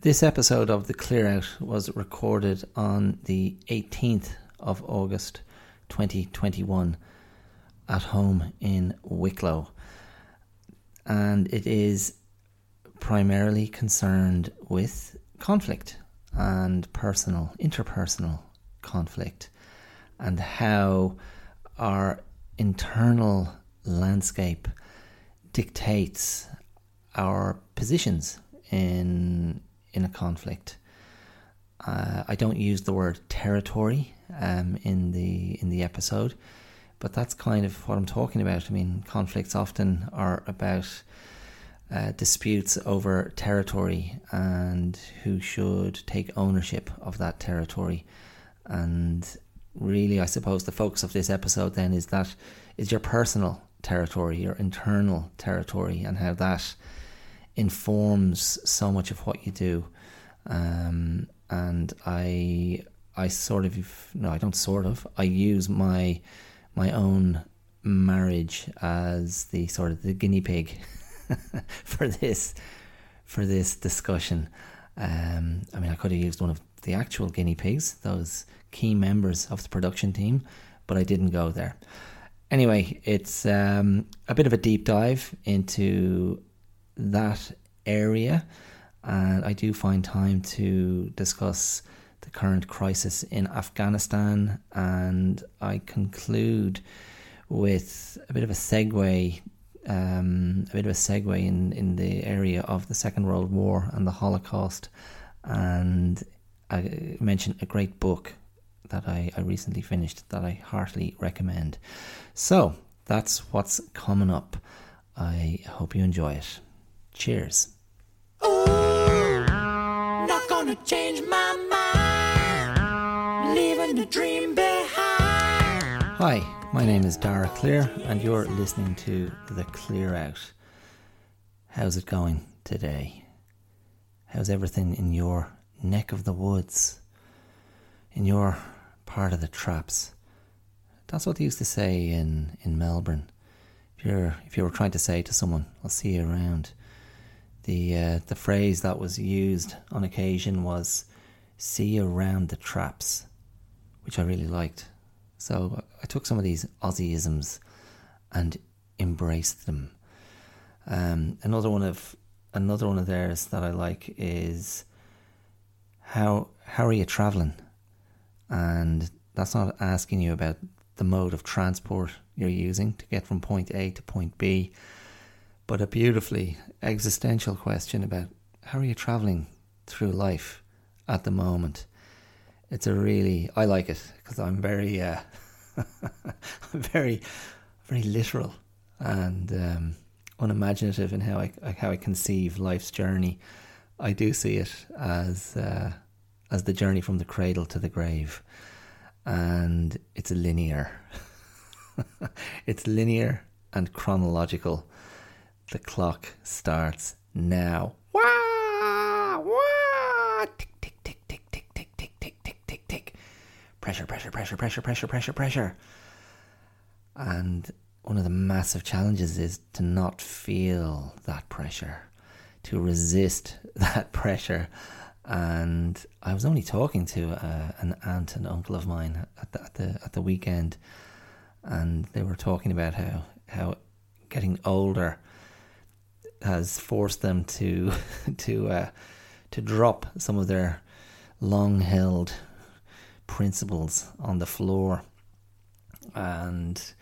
This episode of The Clear Out was recorded on the 18th of August 2021 at home in Wicklow. And it is primarily concerned with conflict and personal, interpersonal conflict, and how our internal landscape dictates our positions in in a conflict. Uh, I don't use the word territory um, in the in the episode, but that's kind of what I'm talking about. I mean, conflicts often are about uh, disputes over territory and who should take ownership of that territory. And really, I suppose the focus of this episode then is that is your personal territory, your internal territory, and how that informs so much of what you do. Um, and I, I sort of no, I don't sort of. I use my my own marriage as the sort of the guinea pig for this for this discussion. Um, I mean, I could have used one of the actual guinea pigs, those key members of the production team, but I didn't go there. Anyway, it's um, a bit of a deep dive into that area, and I do find time to discuss the current crisis in Afghanistan, and I conclude with a bit of a segue, um, a bit of a segue in, in the area of the Second World War and the Holocaust, and I mention a great book that I, I recently finished that I heartily recommend. So that's what's coming up. I hope you enjoy it. Cheers. not gonna change my mind. Leaving the dream behind. Hi, my name is Dara Clear, and you're listening to The Clear Out. How's it going today? How's everything in your neck of the woods? In your part of the traps? That's what they used to say in, in Melbourne. If you're if you were trying to say to someone, "I'll see you around," the uh, the phrase that was used on occasion was "see around the traps," which I really liked. So I took some of these Aussieisms and embraced them. Um, another one of another one of theirs that I like is how how are you traveling? And that's not asking you about the mode of transport you're using to get from point A to point B but a beautifully existential question about how are you traveling through life at the moment. It's a really I like it because I'm very uh, I'm very very literal and um, unimaginative in how I how I conceive life's journey. I do see it as uh, as the journey from the cradle to the grave, and it's linear. it's linear and chronological the clock starts now. Wah! Wah! Tick, tick, tick, tick, tick, tick, tick, tick, tick, tick, tick. Pressure, pressure, pressure, pressure, pressure, pressure, pressure. And one of the massive challenges is to not feel that pressure, to resist that pressure. And I was only talking to uh, an aunt and uncle of mine at the, at the at the weekend, and they were talking about how how getting older has forced them to to uh, to drop some of their long held principles on the floor and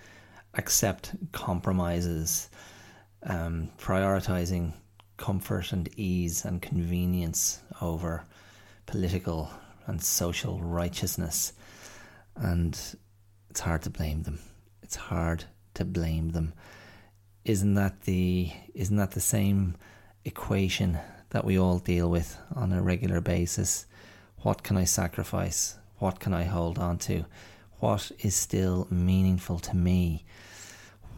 accept compromises, um, prioritizing comfort and ease and convenience over political and social righteousness. And it's hard to blame them. It's hard to blame them isn't that the isn't that the same equation that we all deal with on a regular basis? What can I sacrifice? What can I hold on to? What is still meaningful to me?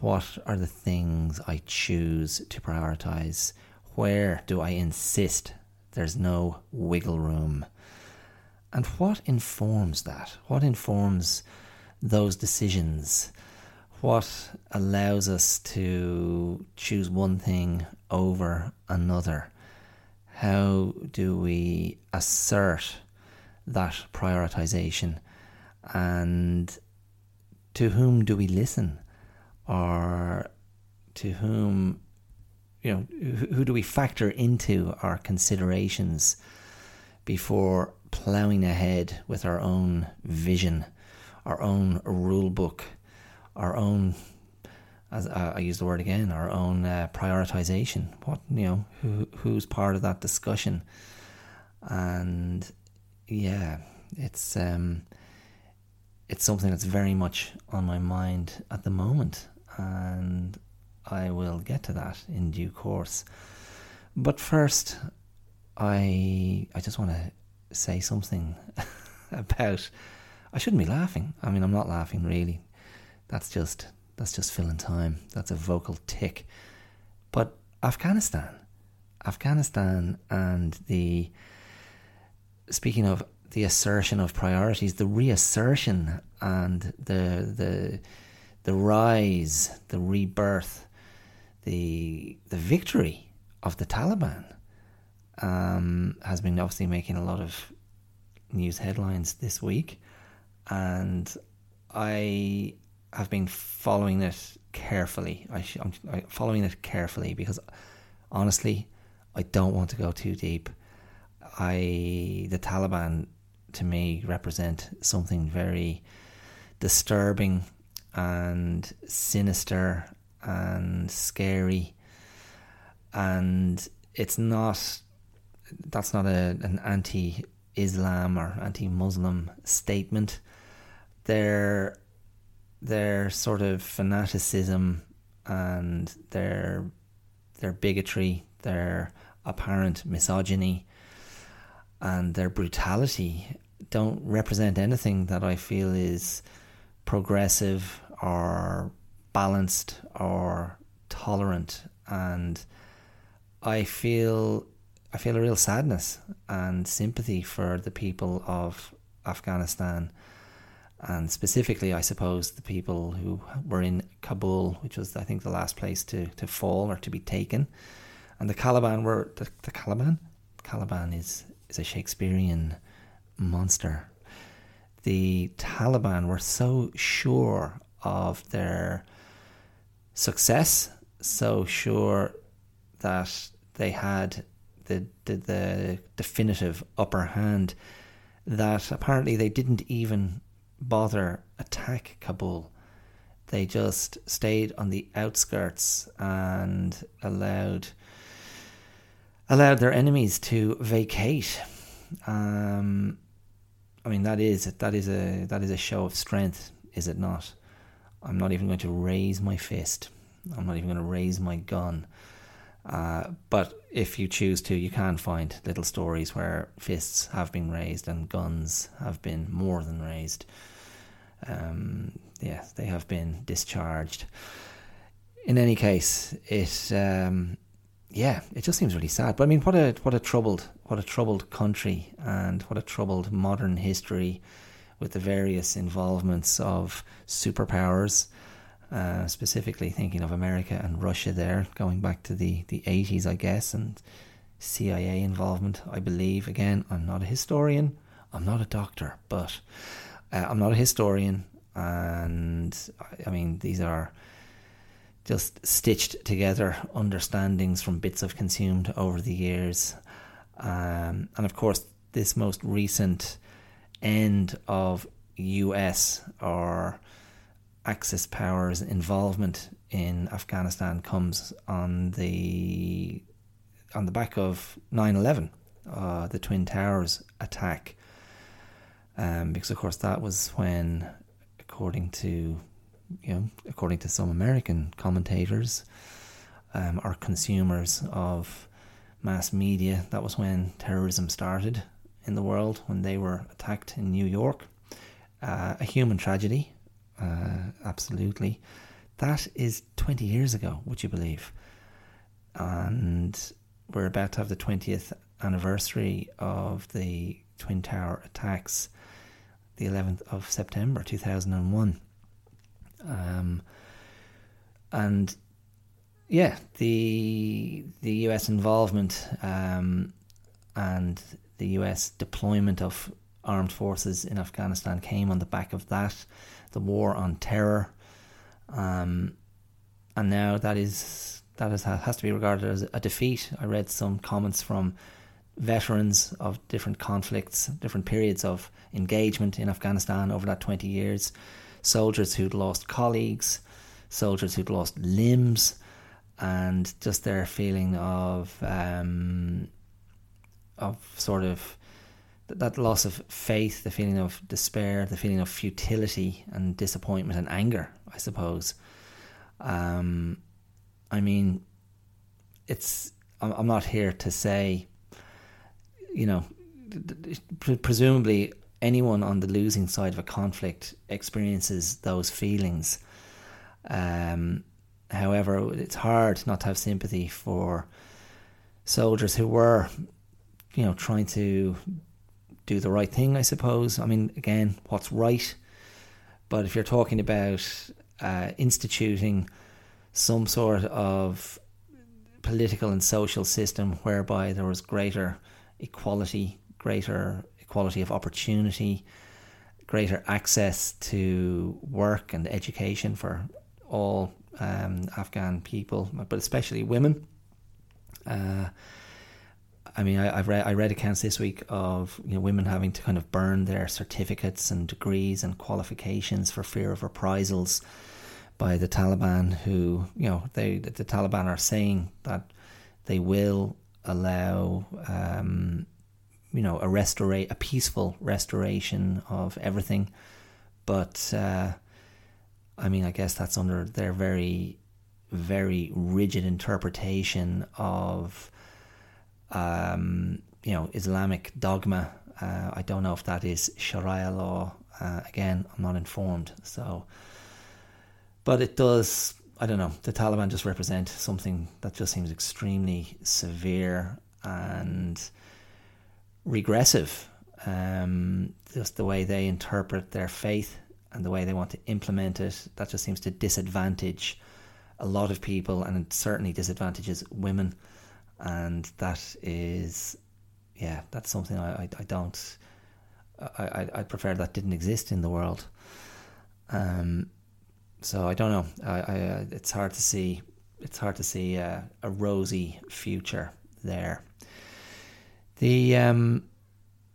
What are the things I choose to prioritize? Where do I insist there's no wiggle room? And what informs that? What informs those decisions? What allows us to choose one thing over another? how do we assert that prioritization? And to whom do we listen? Or to whom you know who do we factor into our considerations before ploughing ahead with our own vision our own rule book our own as uh, I use the word again, our own uh, prioritization. What you know, who who's part of that discussion, and yeah, it's um, it's something that's very much on my mind at the moment, and I will get to that in due course. But first, I I just want to say something about. I shouldn't be laughing. I mean, I'm not laughing really. That's just that's just filling time. That's a vocal tick. But Afghanistan, Afghanistan, and the speaking of the assertion of priorities, the reassertion and the the the rise, the rebirth, the the victory of the Taliban um, has been obviously making a lot of news headlines this week, and I have been following it carefully. I am following it carefully because honestly, I don't want to go too deep. I the Taliban to me represent something very disturbing and sinister and scary and it's not that's not a, an anti-islam or anti-muslim statement they're their sort of fanaticism and their their bigotry, their apparent misogyny, and their brutality don't represent anything that I feel is progressive or balanced or tolerant. And I feel I feel a real sadness and sympathy for the people of Afghanistan and specifically, I suppose, the people who were in Kabul, which was, I think, the last place to, to fall or to be taken. And the Caliban were the, the Caliban. Caliban is is a Shakespearean monster. The Taliban were so sure of their success, so sure that they had the, the, the definitive upper hand that apparently they didn't even bother attack Kabul. They just stayed on the outskirts and allowed allowed their enemies to vacate. Um, I mean that is that is a that is a show of strength, is it not? I'm not even going to raise my fist. I'm not even going to raise my gun. Uh, but if you choose to, you can find little stories where fists have been raised and guns have been more than raised. Um, yeah, they have been discharged. In any case, it um, yeah, it just seems really sad. But I mean, what a what a troubled what a troubled country and what a troubled modern history with the various involvements of superpowers. Uh, specifically thinking of America and Russia there, going back to the, the 80s, I guess, and CIA involvement, I believe. Again, I'm not a historian, I'm not a doctor, but uh, I'm not a historian, and I mean, these are just stitched together understandings from bits I've consumed over the years. Um, and of course, this most recent end of US or Axis powers involvement in Afghanistan comes on the on the back of 9/11, uh, the Twin Towers attack, um, because of course that was when, according to you know, according to some American commentators um, or consumers of mass media, that was when terrorism started in the world when they were attacked in New York. Uh, a human tragedy, uh, absolutely. That is 20 years ago, would you believe? And we're about to have the 20th anniversary of the Twin Tower attacks the 11th of September 2001. Um, and yeah, the the US involvement um, and the US deployment of armed forces in Afghanistan came on the back of that, the war on terror. Um, and now that is that is, has to be regarded as a defeat. I read some comments from veterans of different conflicts, different periods of engagement in Afghanistan over that 20 years, soldiers who'd lost colleagues, soldiers who'd lost limbs, and just their feeling of um, of sort of that loss of faith, the feeling of despair, the feeling of futility and disappointment and anger, I suppose. Um, I mean, it's. I'm not here to say, you know, presumably anyone on the losing side of a conflict experiences those feelings. Um, however, it's hard not to have sympathy for soldiers who were, you know, trying to do the right thing, I suppose. I mean, again, what's right? But if you're talking about uh, instituting some sort of political and social system whereby there was greater equality, greater equality of opportunity, greater access to work and education for all um, Afghan people, but especially women. Uh, I mean, I, have read I read accounts this week of you know women having to kind of burn their certificates and degrees and qualifications for fear of reprisals by the Taliban. Who you know they the Taliban are saying that they will allow um, you know a restore a peaceful restoration of everything, but uh, I mean I guess that's under their very very rigid interpretation of um, you know, Islamic dogma. Uh, I don't know if that is Sharia law. Uh, again, I'm not informed. So, but it does. I don't know. The Taliban just represent something that just seems extremely severe and regressive. Um, just the way they interpret their faith and the way they want to implement it, that just seems to disadvantage a lot of people, and it certainly disadvantages women and that is, yeah, that's something I, I, I don't. I, I prefer that didn't exist in the world. Um, so I don't know. I, I uh, it's hard to see. It's hard to see a, a rosy future there. The um,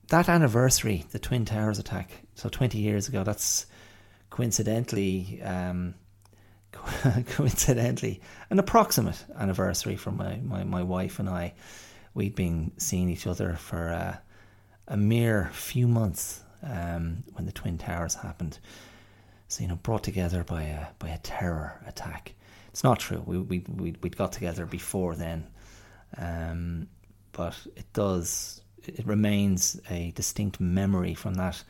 that anniversary, the Twin Towers attack, so twenty years ago. That's coincidentally um, coincidentally, an approximate anniversary for my, my, my wife and I. We'd been seeing each other for uh, a mere few months um, when the Twin Towers happened. So, you know, brought together by a, by a terror attack. It's not true. We, we, we, we'd got together before then. Um, but it does, it remains a distinct memory from that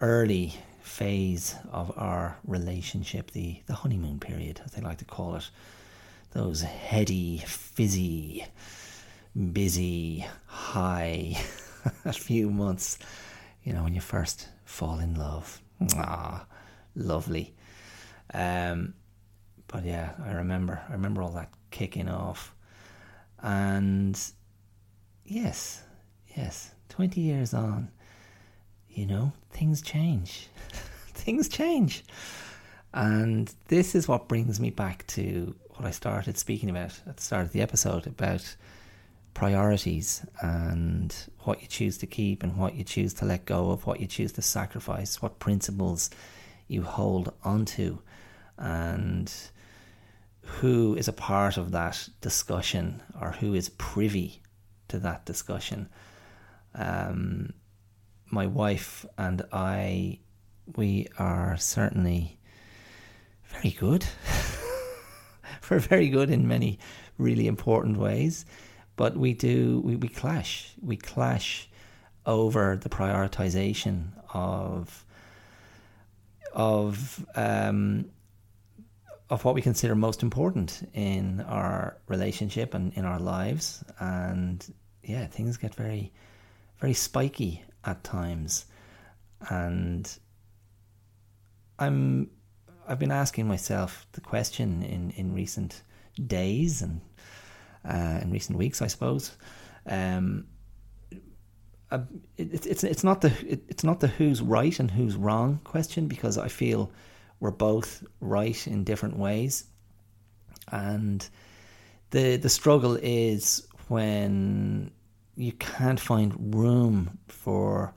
early phase of our relationship, the, the honeymoon period, as they like to call it. Those heady, fizzy, busy, high few months, you know, when you first fall in love. Ah, lovely. Um, but yeah, I remember, I remember all that kicking off. And yes, yes, 20 years on, you know, things change. things change. And this is what brings me back to what I started speaking about at the start of the episode about priorities and what you choose to keep and what you choose to let go of, what you choose to sacrifice, what principles you hold onto, and who is a part of that discussion or who is privy to that discussion. Um, my wife and I, we are certainly very good. We're very good in many really important ways, but we do we, we clash. We clash over the prioritization of of um, of what we consider most important in our relationship and in our lives, and yeah, things get very very spiky at times, and I'm I've been asking myself the question in, in recent days and uh, in recent weeks, I suppose. Um, it, it's it's not the it, it's not the who's right and who's wrong question because I feel we're both right in different ways, and the the struggle is when you can't find room for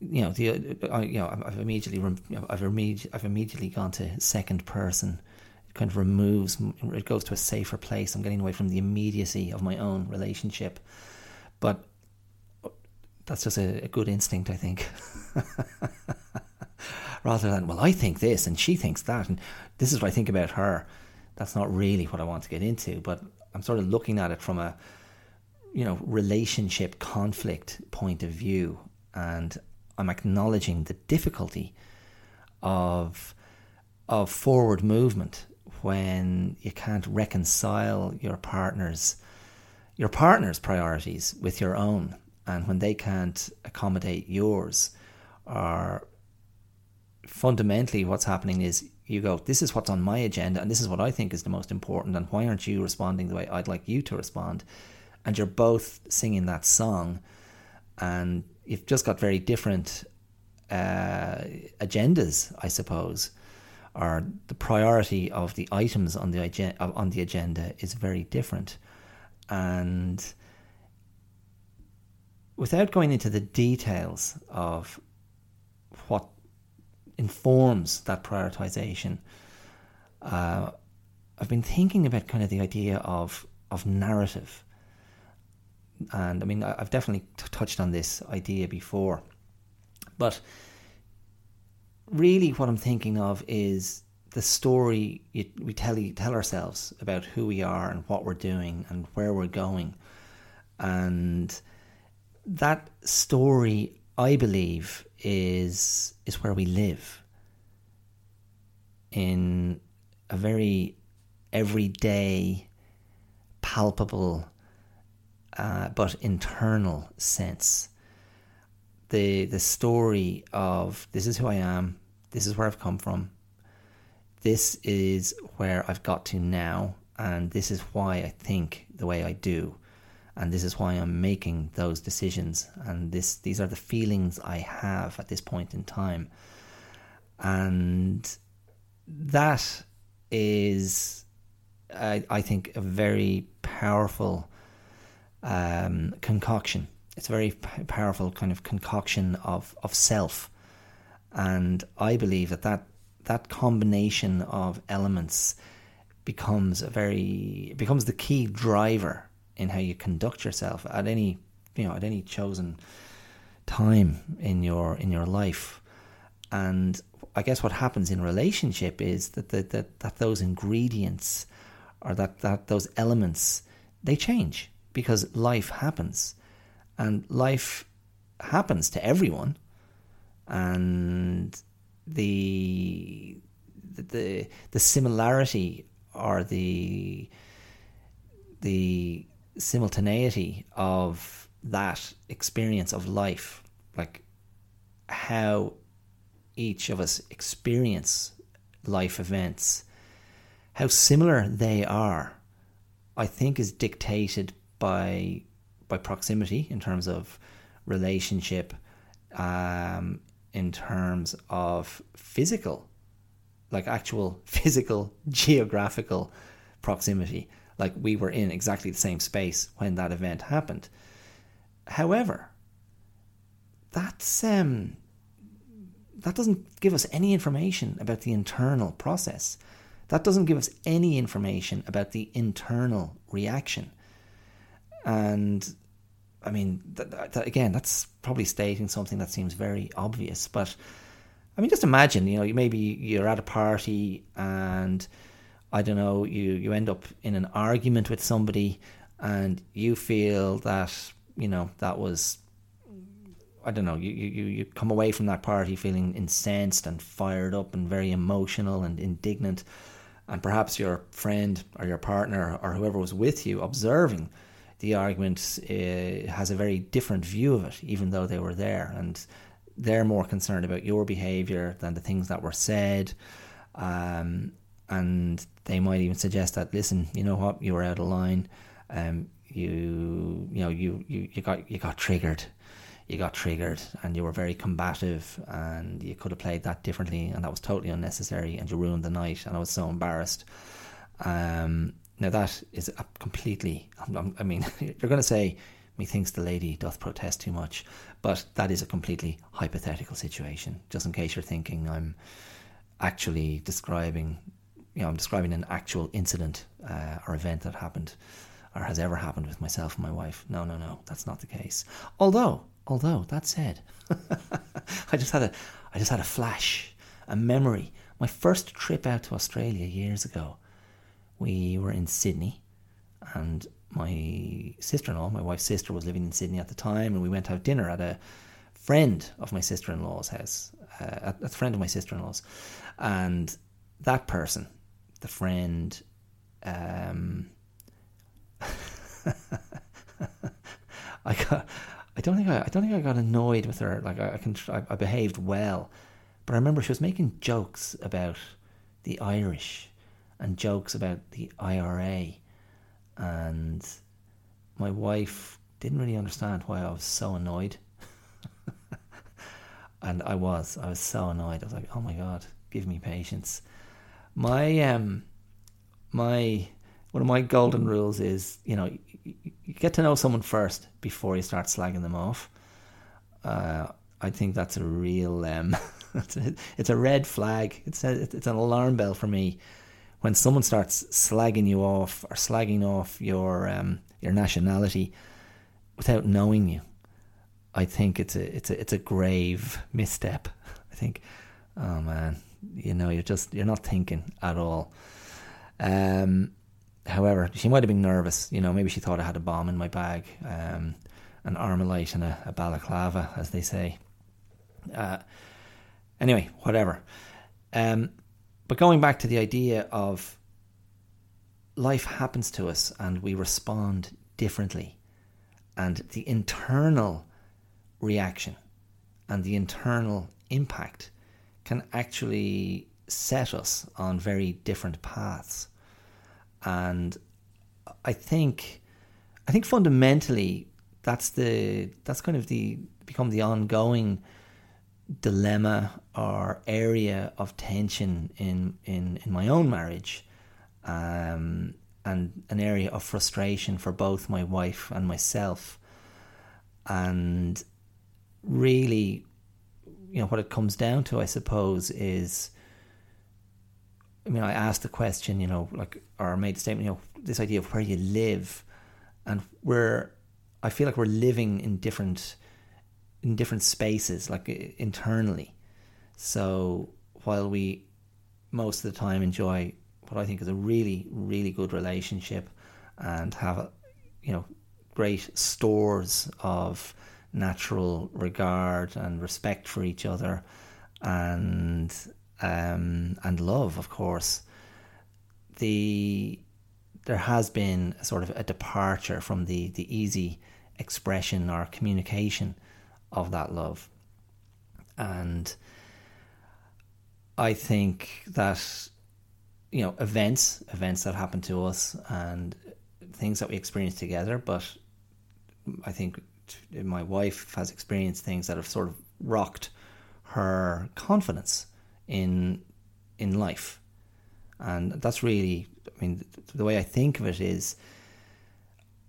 you know the uh, you know I've immediately I've immediately I've immediately gone to second person. It kind of removes it goes to a safer place. I'm getting away from the immediacy of my own relationship, but that's just a, a good instinct, I think. Rather than well, I think this and she thinks that, and this is what I think about her. That's not really what I want to get into, but I'm sort of looking at it from a you know relationship conflict point of view and I'm acknowledging the difficulty of of forward movement when you can't reconcile your partner's your partner's priorities with your own and when they can't accommodate yours or fundamentally what's happening is you go this is what's on my agenda and this is what I think is the most important and why aren't you responding the way I'd like you to respond and you're both singing that song and you've just got very different uh, agendas, I suppose, or the priority of the items on the on the agenda is very different, and without going into the details of what informs that prioritization, uh, I've been thinking about kind of the idea of of narrative and I mean, I've definitely t- touched on this idea before, but really, what I'm thinking of is the story we tell tell ourselves about who we are and what we're doing and where we're going, and that story, I believe, is is where we live in a very everyday, palpable uh, but internal sense. The the story of this is who I am, this is where I've come from, this is where I've got to now, and this is why I think the way I do, and this is why I'm making those decisions, and this these are the feelings I have at this point in time, and that is, I, I think, a very powerful um, concoction. It's a very powerful kind of concoction of, of self. And I believe that, that that combination of elements becomes a very becomes the key driver in how you conduct yourself at any you know at any chosen time in your in your life and i guess what happens in relationship is that that, that, that those ingredients or that, that those elements they change because life happens. And life happens to everyone. And the the the similarity or the the simultaneity of that experience of life. Like how each of us experience life events how similar they are i think is dictated by by proximity in terms of relationship, um, in terms of physical, like actual physical geographical proximity. Like we were in exactly the same space when that event happened. However, that's um, that doesn't give us any information about the internal process. That doesn't give us any information about the internal reaction. And I mean, again, that's probably stating something that seems very obvious. But I mean, just imagine, you know, maybe you're at a party and I don't know, you, you end up in an argument with somebody and you feel that, you know, that was, I don't know, you, you, you come away from that party feeling incensed and fired up and very emotional and indignant. And perhaps your friend or your partner or whoever was with you observing the argument uh, has a very different view of it, even though they were there. And they're more concerned about your behaviour than the things that were said. Um, and they might even suggest that, listen, you know what, you were out of line. Um, you you know you, you, you got you got triggered you got triggered and you were very combative and you could have played that differently and that was totally unnecessary and you ruined the night and I was so embarrassed. Um, now that is a completely. I mean, you're going to say methinks the lady doth protest too much, but that is a completely hypothetical situation. Just in case you're thinking I'm actually describing, you know, I'm describing an actual incident uh, or event that happened or has ever happened with myself and my wife. No, no, no, that's not the case. Although Although that said, I just had a I just had a flash, a memory. My first trip out to Australia years ago. We were in Sydney and my sister-in-law, my wife's sister was living in Sydney at the time and we went out to dinner at a friend of my sister-in-law's house, uh, at a friend of my sister-in-law's. And that person, the friend um I got I don't think I, I don't think I got annoyed with her. Like I, I can, I, I behaved well, but I remember she was making jokes about the Irish and jokes about the IRA, and my wife didn't really understand why I was so annoyed. and I was, I was so annoyed. I was like, "Oh my god, give me patience." My um, my one of my golden rules is, you know, you get to know someone first before you start slagging them off. Uh, I think that's a real, um, it's a red flag. It's a, it's an alarm bell for me when someone starts slagging you off or slagging off your um, your nationality without knowing you. I think it's a it's a it's a grave misstep. I think, oh man, you know, you're just you're not thinking at all. Um, however, she might have been nervous. You know, maybe she thought I had a bomb in my bag, um, an Armalite and a, a balaclava, as they say. Uh, anyway, whatever. Um, but going back to the idea of life happens to us and we respond differently, and the internal reaction and the internal impact can actually set us on very different paths. And I think I think fundamentally that's the that's kind of the become the ongoing dilemma or area of tension in in in my own marriage um, and an area of frustration for both my wife and myself and really you know what it comes down to I suppose is I mean, I asked the question, you know, like, or made the statement, you know, this idea of where you live, and where I feel like we're living in different, in different spaces, like internally. So while we most of the time enjoy what I think is a really, really good relationship, and have, you know, great stores of natural regard and respect for each other, and um, and love, of course, the there has been a sort of a departure from the the easy expression or communication of that love, and I think that you know events events that happen to us and things that we experience together, but I think my wife has experienced things that have sort of rocked her confidence in in life, and that's really, I mean, the way I think of it is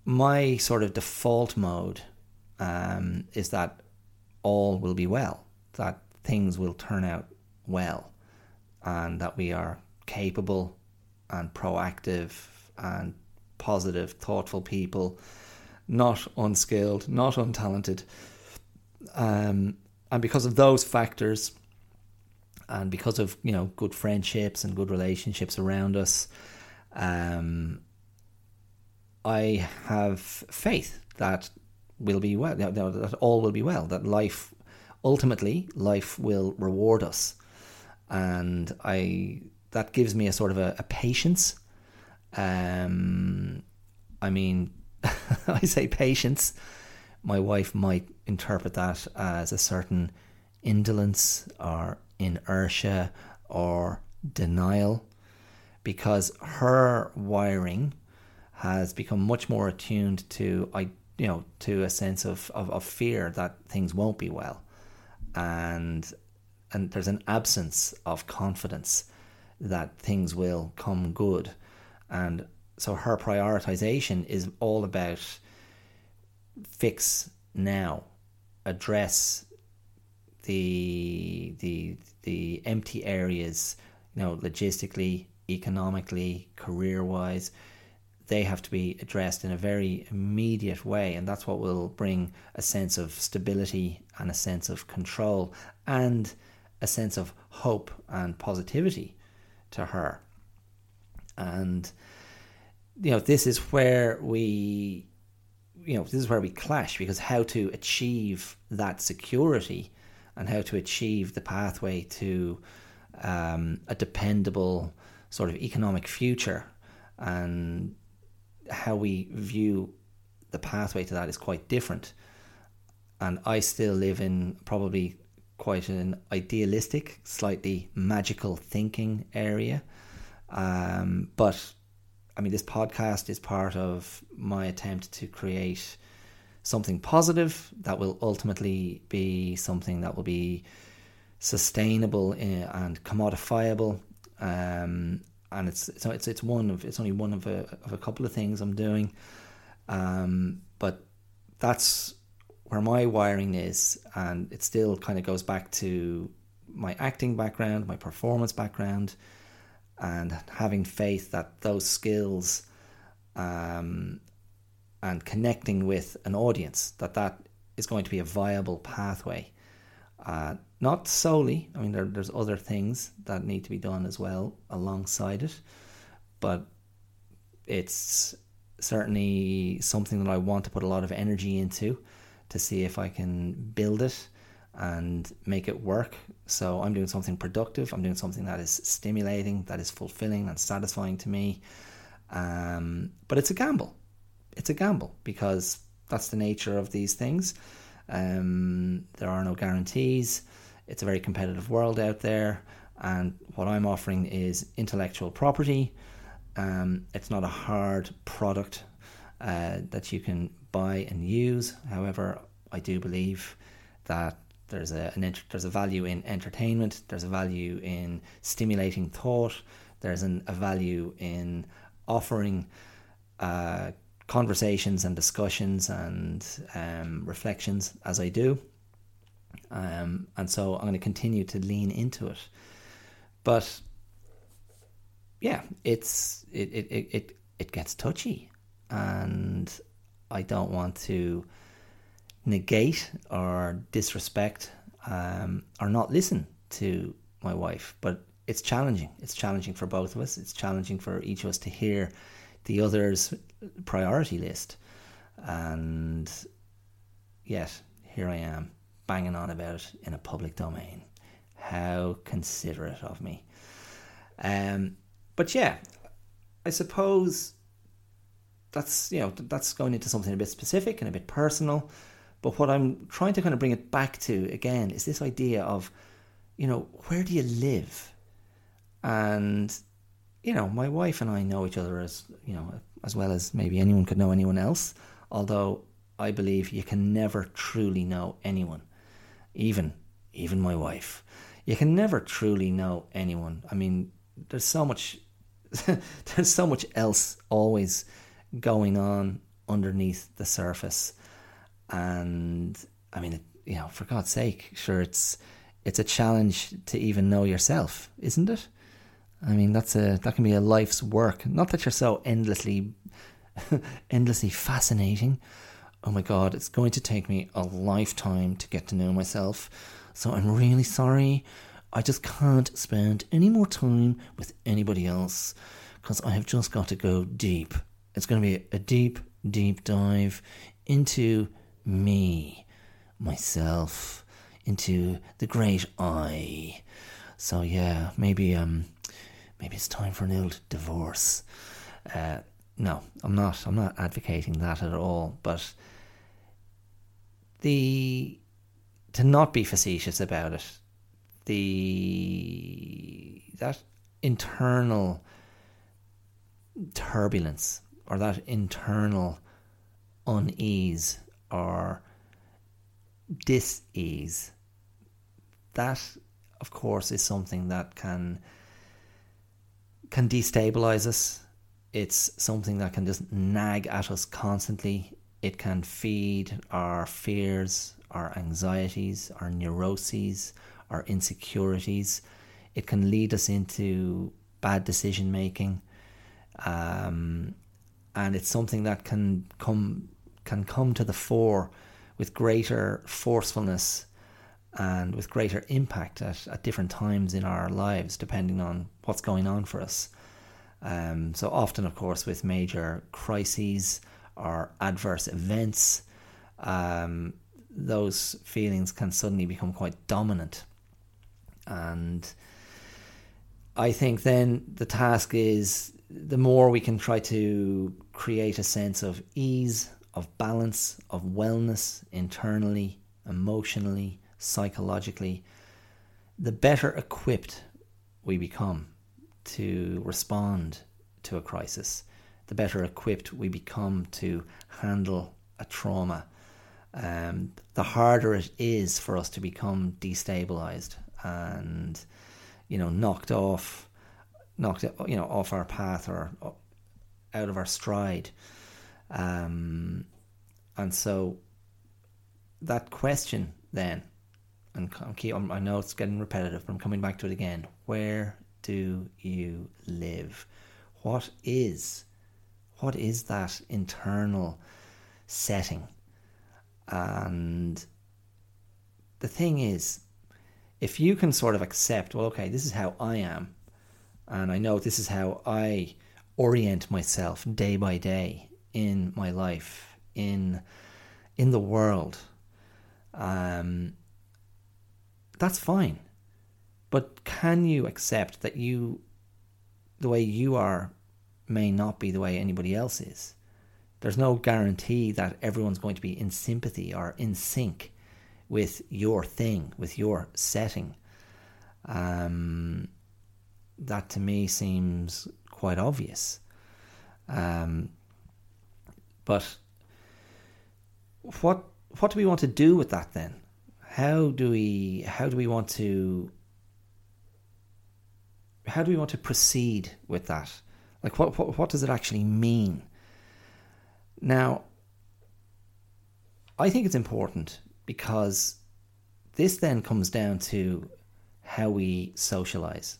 my sort of default mode um, is that all will be well, that things will turn out well, and that we are capable and proactive and positive, thoughtful people, not unskilled, not untalented. Um, and because of those factors, and because of you know good friendships and good relationships around us, um, I have faith that will be well, that all will be well, that life ultimately life will reward us, and I that gives me a sort of a, a patience. Um, I mean, I say patience. My wife might interpret that as a certain indolence or inertia or denial because her wiring has become much more attuned to I you know to a sense of, of, of fear that things won't be well, and and there's an absence of confidence that things will come good, and so her prioritization is all about fix now, address the the the empty areas, you know, logistically, economically, career wise, they have to be addressed in a very immediate way, and that's what will bring a sense of stability and a sense of control. And a sense of hope and positivity to her. And you know, this is where we you know, this is where we clash because how to achieve that security and how to achieve the pathway to um, a dependable sort of economic future and how we view the pathway to that is quite different. And I still live in probably quite an idealistic, slightly magical thinking area. Um, but I mean, this podcast is part of my attempt to create something positive that will ultimately be something that will be sustainable eh, and commodifiable um, and it's so it's it's one of it's only one of a of a couple of things I'm doing, um, but that's where my wiring is, and it still kind of goes back to my acting background, my performance background, and having faith that those skills, um, and connecting with an audience that that is going to be a viable pathway. Uh, not solely. I mean, there, there's other things that need to be done as well alongside it, but it's certainly something that I want to put a lot of energy into to see if I can build it and make it work. So I'm doing something productive. I'm doing something that is stimulating, that is fulfilling and satisfying to me. Um, but it's a gamble. It's a gamble because that's the nature of these things. Um, there are no guarantees. It's a very competitive world out there, and what I'm offering is intellectual property. Um, it's not a hard product uh, that you can buy and use. However, I do believe that there's a there's a value in entertainment. There's a value in stimulating thought. There's an, a value in offering uh, conversations and discussions and um, reflections as I do. Um, and so I'm going to continue to lean into it. But yeah, it's it, it, it, it gets touchy and I don't want to negate or disrespect um, or not listen to my wife. But it's challenging. It's challenging for both of us. It's challenging for each of us to hear the other's priority list. And yet, here I am banging on about it in a public domain. How considerate of me. Um, but yeah, I suppose that's you know that's going into something a bit specific and a bit personal. But what I'm trying to kind of bring it back to again is this idea of, you know, where do you live? And you know, my wife and I know each other as, you know, as well as maybe anyone could know anyone else. Although I believe you can never truly know anyone, even even my wife. You can never truly know anyone. I mean, there's so much there's so much else always going on underneath the surface, and I mean, you know, for God's sake, sure, it's it's a challenge to even know yourself, isn't it? I mean, that's a that can be a life's work. Not that you're so endlessly, endlessly fascinating. Oh my God, it's going to take me a lifetime to get to know myself. So I'm really sorry. I just can't spend any more time with anybody else because I have just got to go deep. It's going to be a deep, deep dive into me, myself, into the great I. So yeah, maybe um maybe it's time for an old divorce. Uh, no, I'm not. I'm not advocating that at all. But the to not be facetious about it, the that internal turbulence or that internal unease or dis-ease that of course is something that can can destabilize us. It's something that can just nag at us constantly. It can feed our fears our anxieties our neuroses our insecurities. It can lead us into bad decision making um, and it's something that can come can come to the fore with greater forcefulness and with greater impact at, at different times in our lives, depending on what's going on for us. Um, so often, of course, with major crises or adverse events, um, those feelings can suddenly become quite dominant. And I think then the task is the more we can try to create a sense of ease, of balance, of wellness internally, emotionally, psychologically, the better equipped we become to respond to a crisis, the better equipped we become to handle a trauma. Um, the harder it is for us to become destabilized and, you know, knocked off, knocked you know off our path or out of our stride. Um, and so that question then and I know it's getting repetitive, but I'm coming back to it again. Where do you live? What is, what is that internal setting? And the thing is, if you can sort of accept, well, okay, this is how I am, and I know this is how I orient myself day by day in my life, in in the world. Um, that's fine. But can you accept that you, the way you are, may not be the way anybody else is? There's no guarantee that everyone's going to be in sympathy or in sync with your thing, with your setting. Um, that to me seems quite obvious. Um, but what what do we want to do with that then? how do we how do we want to how do we want to proceed with that? Like what what, what does it actually mean? Now, I think it's important because this then comes down to how we socialize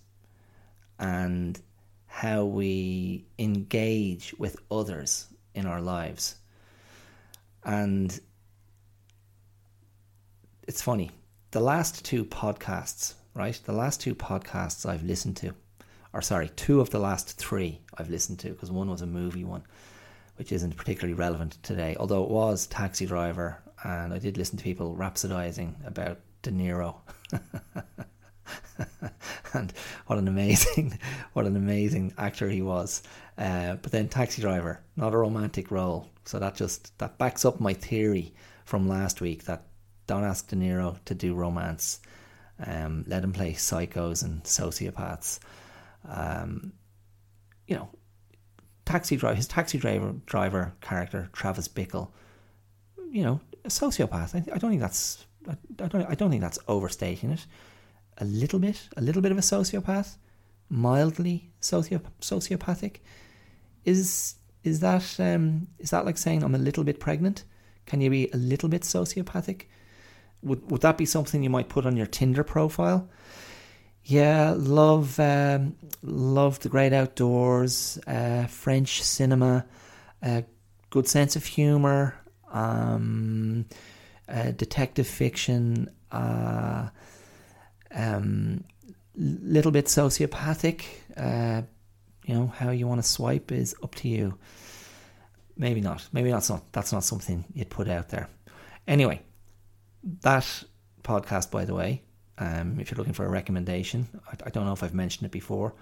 and how we engage with others in our lives. And it's funny. The last two podcasts, right? The last two podcasts I've listened to, or sorry, two of the last three I've listened to, because one was a movie one, which isn't particularly relevant today, although it was Taxi Driver, and I did listen to people rhapsodizing about De Niro. and what an amazing, what an amazing actor he was. Uh, but then Taxi Driver, not a romantic role, so that just that backs up my theory from last week that don't ask De Niro to do romance. Um, let him play psychos and sociopaths. Um, you know, taxi driver, his taxi driver driver character, Travis Bickle. You know, a sociopath. I, I don't think that's. I, I don't. I don't think that's overstating it. A little bit, a little bit of a sociopath, mildly socio sociopathic. Is is that um, is that like saying I'm a little bit pregnant? Can you be a little bit sociopathic? would would that be something you might put on your Tinder profile? Yeah, love um, love the great outdoors, uh, French cinema, good sense of humor, um, uh, detective fiction, uh, um, little bit sociopathic. Uh, you know how you want to swipe is up to you. Maybe not. Maybe that's not. That's not something you'd put out there. Anyway, that podcast, by the way, um, if you're looking for a recommendation, I, I, don't know if I've mentioned it before.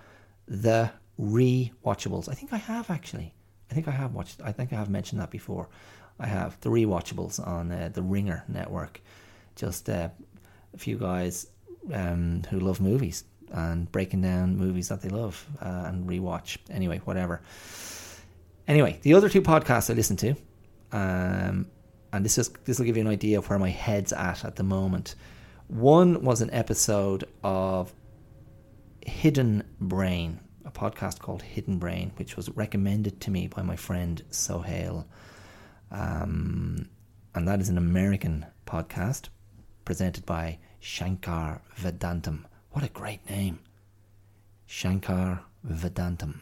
The rewatchables. I think I have actually. I think I have watched. I think I have mentioned that before. I have the rewatchables on uh, the Ringer network. Just uh, a few guys um, who love movies and breaking down movies that they love uh, and rewatch. Anyway, whatever. Anyway, the other two podcasts I listen to, um, and this is this will give you an idea of where my head's at at the moment. One was an episode of Hidden Brain, a podcast called Hidden Brain, which was recommended to me by my friend Sohail. Um, and that is an American podcast presented by Shankar Vedantam. What a great name! Shankar Vedantam.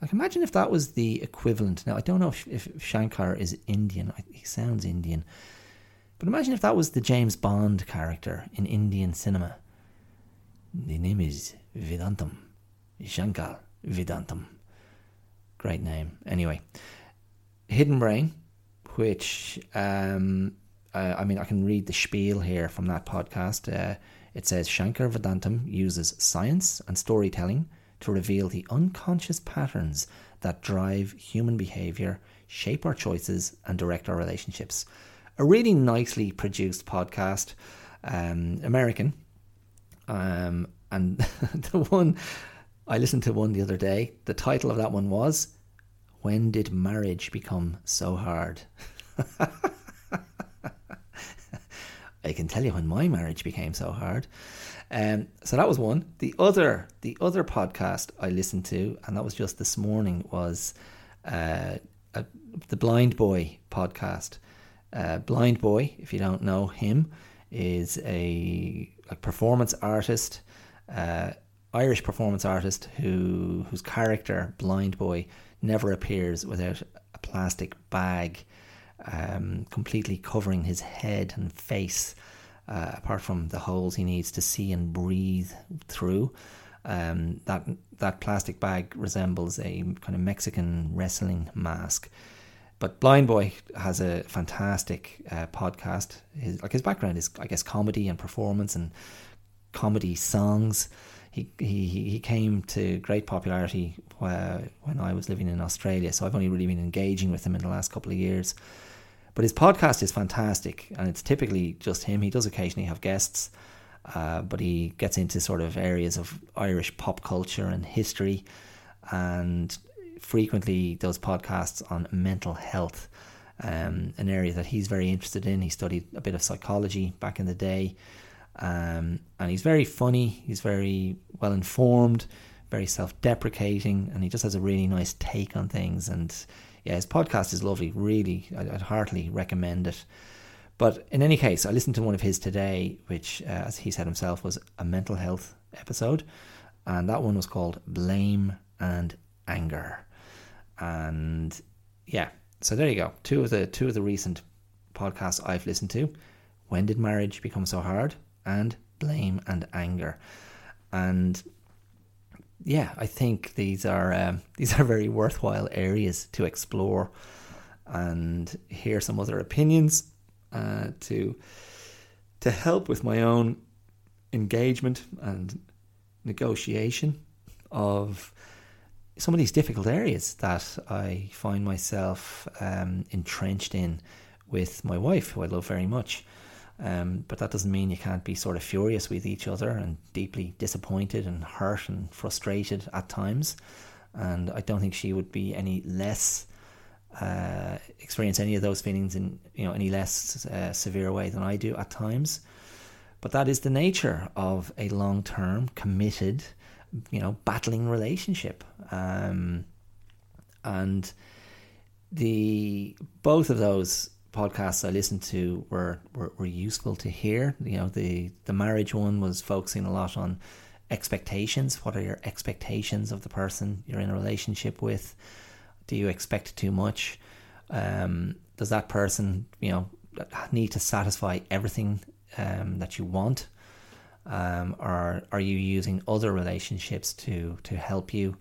Like, imagine if that was the equivalent. Now, I don't know if, if Shankar is Indian. He sounds Indian. But imagine if that was the James Bond character in Indian cinema. The name is Vedantam. Shankar Vedantam. Great name. Anyway, Hidden Brain, which, um, uh, I mean, I can read the spiel here from that podcast. Uh, it says Shankar Vedantam uses science and storytelling to reveal the unconscious patterns that drive human behavior, shape our choices, and direct our relationships. A really nicely produced podcast, um, American. Um, and the one I listened to one the other day, the title of that one was When Did Marriage Become So Hard? I can tell you when my marriage became so hard. Um, so that was one. The other, the other podcast I listened to, and that was just this morning, was uh, a, the Blindboy podcast. Uh, Blindboy, if you don't know him, is a, a performance artist, uh, Irish performance artist who whose character Blindboy never appears without a plastic bag, um, completely covering his head and face uh, apart from the holes he needs to see and breathe through. Um, that that plastic bag resembles a kind of Mexican wrestling mask. But Blindboy has a fantastic uh, podcast. His like his background is, I guess, comedy and performance and comedy songs. He he he came to great popularity uh, when I was living in Australia. So I've only really been engaging with him in the last couple of years. But his podcast is fantastic, and it's typically just him. He does occasionally have guests, uh, but he gets into sort of areas of Irish pop culture and history, and frequently does podcasts on mental health, um, an area that he's very interested in. He studied a bit of psychology back in the day, um, and he's very funny. He's very well informed, very self-deprecating, and he just has a really nice take on things and yeah, his podcast is lovely. Really, I'd, I'd heartily recommend it. But in any case, I listened to one of his today, which, uh, as he said himself, was a mental health episode, and that one was called "Blame and Anger." And yeah, so there you go. Two of the two of the recent podcasts I've listened to. When did marriage become so hard? And blame and anger. And yeah, I think these are um, these are very worthwhile areas to explore and hear some other opinions uh, to to help with my own engagement and negotiation of some of these difficult areas that I find myself um, entrenched in with my wife, who I love very much. Um, but that doesn't mean you can't be sort of furious with each other and deeply disappointed and hurt and frustrated at times. And I don't think she would be any less uh, experience any of those feelings in you know any less uh, severe way than I do at times. But that is the nature of a long-term, committed, you know, battling relationship. Um, and the both of those podcasts I listened to were, were, were useful to hear. You know, the the marriage one was focusing a lot on expectations. What are your expectations of the person you're in a relationship with? Do you expect too much? Um, does that person, you know, need to satisfy everything um, that you want? Um, or are you using other relationships to to help you?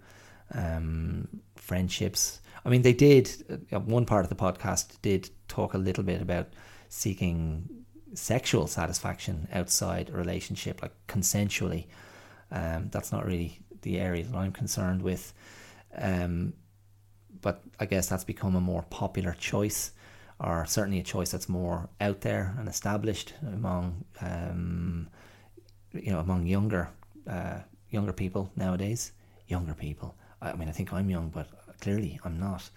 Um, friendships, I mean, they did, uh, one part of the podcast did talk a little bit about seeking sexual satisfaction outside a relationship, like consensually. Um, that's not really the area that I'm concerned with. Um, but I guess that's become a more popular choice, or certainly a choice that's more out there and established among, um, you know, among younger, uh, younger people nowadays. Younger people. I mean, I think I'm young, but Clearly, I'm not.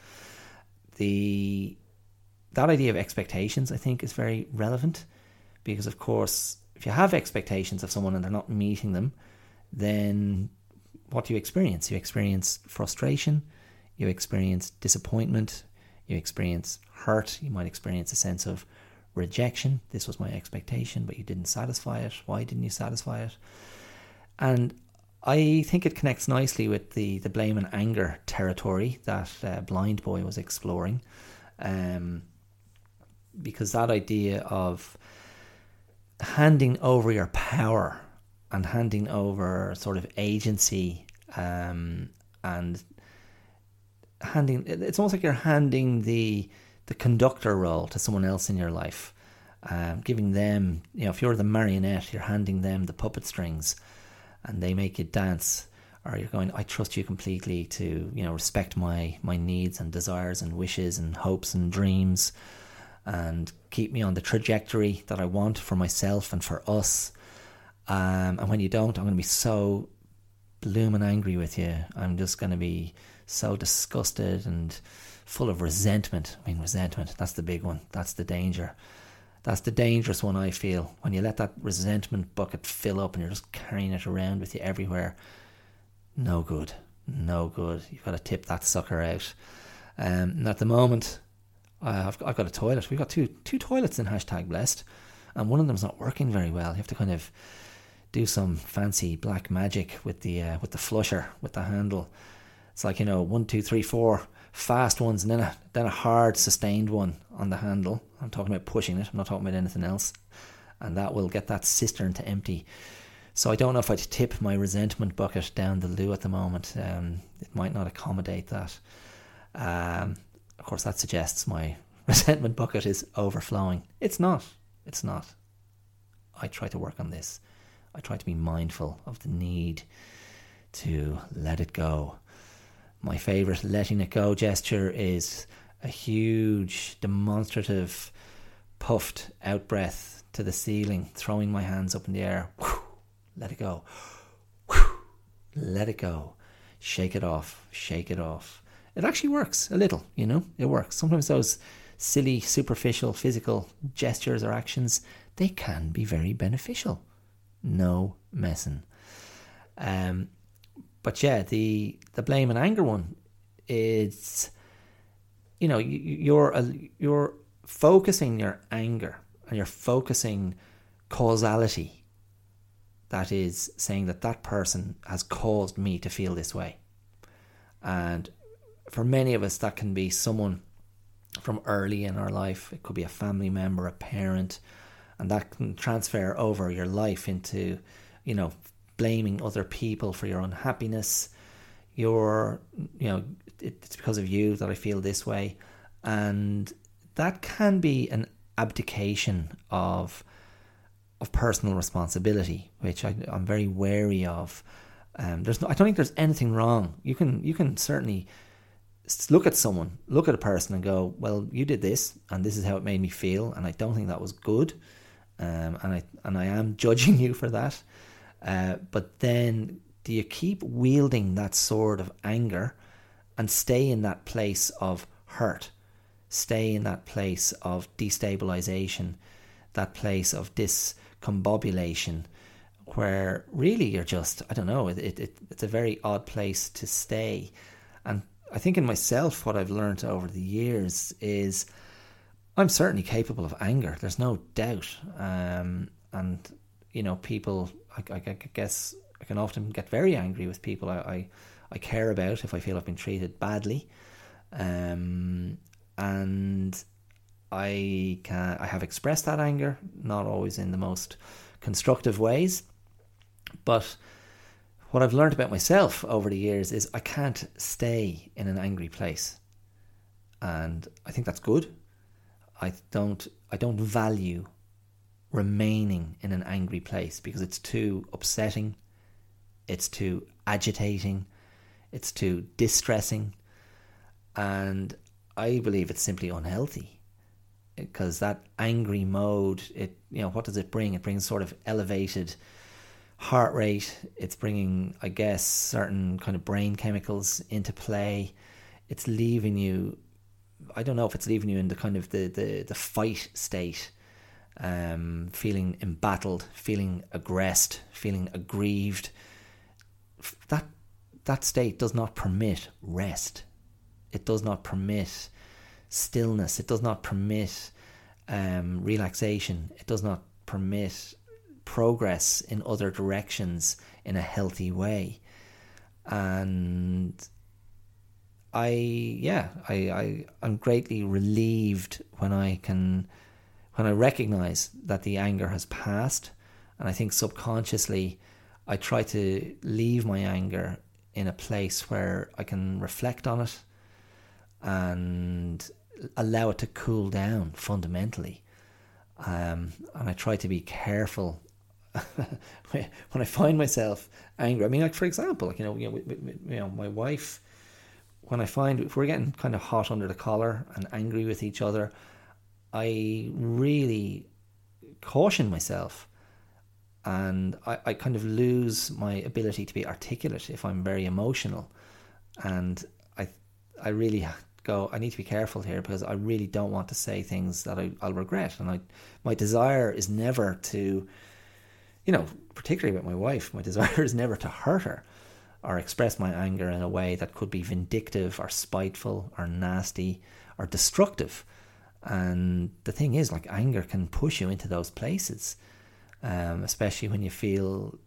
The that idea of expectations, I think, is very relevant because, of course, if you have expectations of someone and they're not meeting them, then what do you experience? You experience frustration, you experience disappointment, you experience hurt, you might experience a sense of rejection. This was my expectation, but you didn't satisfy it. Why didn't you satisfy it? And I think it connects nicely with the, the blame and anger territory that uh, Blindboy was exploring. Um, because that idea of handing over your power and handing over sort of agency um, and handing it's almost like you're handing the the conductor role to someone else in your life um, giving them you know if you're the marionette you're handing them the puppet strings and they make you dance or you're going I trust you completely to you know respect my my needs and desires and wishes and hopes and dreams and keep me on the trajectory that I want for myself and for us. Um, and when you don't I'm going to be so blooming angry with you. I'm just going to be so disgusted and full of resentment. I mean resentment that's the big one. That's the danger that's the dangerous one I feel. When you let that resentment bucket fill up and you're just carrying it around with you everywhere. No good. No good. You've got to tip that sucker out. Um, and at the moment, I've, I've got a toilet. We've got two two toilets in hashtag blessed, and one of them's not working very well. You have to kind of do some fancy black magic with the uh, with the flusher with the handle. It's like you know one two three four fast ones and then a then a hard sustained one on the handle. I'm talking about pushing it. I'm not talking about anything else, and that will get that cistern to empty. So I don't know if I'd tip my resentment bucket down the loo at the moment. Um, it might not accommodate that. Um, of course, that suggests my resentment bucket is overflowing. It's not. It's not. I try to work on this. I try to be mindful of the need to let it go my favourite letting it go gesture is a huge demonstrative puffed out breath to the ceiling, throwing my hands up in the air. Whew, let it go. Whew, let it go. Shake it off. Shake it off. It actually works a little, you know, it works. Sometimes those silly, superficial, physical gestures or actions, they can be very beneficial. No messing. Um, but yeah, the the blame and anger one is, you know, you're uh, you're focusing your anger and you're focusing causality. That is saying that that person has caused me to feel this way, and for many of us, that can be someone from early in our life. It could be a family member, a parent, and that can transfer over your life into, you know, blaming other people for your unhappiness. You're, you know, it's because of you that I feel this way. And that can be an abdication of of personal responsibility, which I, am very wary of. Um, there's no, I don't think there's anything wrong. You can you can certainly look at someone, look at a person, and go, "Well, you did this, and this is how it made me feel, and I don't think that was good, um, and I and I am judging you for that." Uh, but then do you keep wielding that sword of anger and stay in that place of hurt? Stay in that place of destabilization, that place of discombobulation, where really you're just, I don't know, it, it, it's a very odd place to stay. And I think in myself, what I've learned over the years is I'm certainly capable of anger. There's no doubt. Um, and, you know, people I, I, I guess I can often get very angry with people I, I, I care about if I feel I've been treated badly, um, and I can I have expressed that anger, not always in the most constructive ways, but what I've learned about myself over the years is I can't stay in an angry place, and I think that's good. I don't I don't value remaining in an angry place because it's too upsetting, it's too agitating, it's too distressing, and I believe it's simply unhealthy because that angry mode it you know what does it bring it brings sort of elevated heart rate it's bringing i guess certain kind of brain chemicals into play it's leaving you. I don't know if it's leaving you in the kind of the the, the fight state, um, feeling embattled, feeling aggressed, feeling aggrieved. That that state does not permit rest. It does not permit stillness. It does not permit um, relaxation. It does not permit progress in other directions in a healthy way. And I, yeah, I, I, I'm greatly relieved when I can, when I recognize that the anger has passed. And I think subconsciously, I try to leave my anger in a place where I can reflect on it and allow it to cool down fundamentally. Um, and I try to be careful when I find myself angry. I mean, like for example, like you know, you know, you know, my wife. When I find if we're getting kind of hot under the collar and angry with each other, I really caution myself, and I, I kind of lose my ability to be articulate if I'm very emotional, and I I really go, I need to be careful here because I really don't want to say things that I, will regret. And I, my desire is never to, you know, particularly with my wife, my desire is never to hurt her or express my anger in a way that could be vindictive or spiteful or nasty or destructive. And the thing is, like, anger can push you into those places, um, especially when you feel,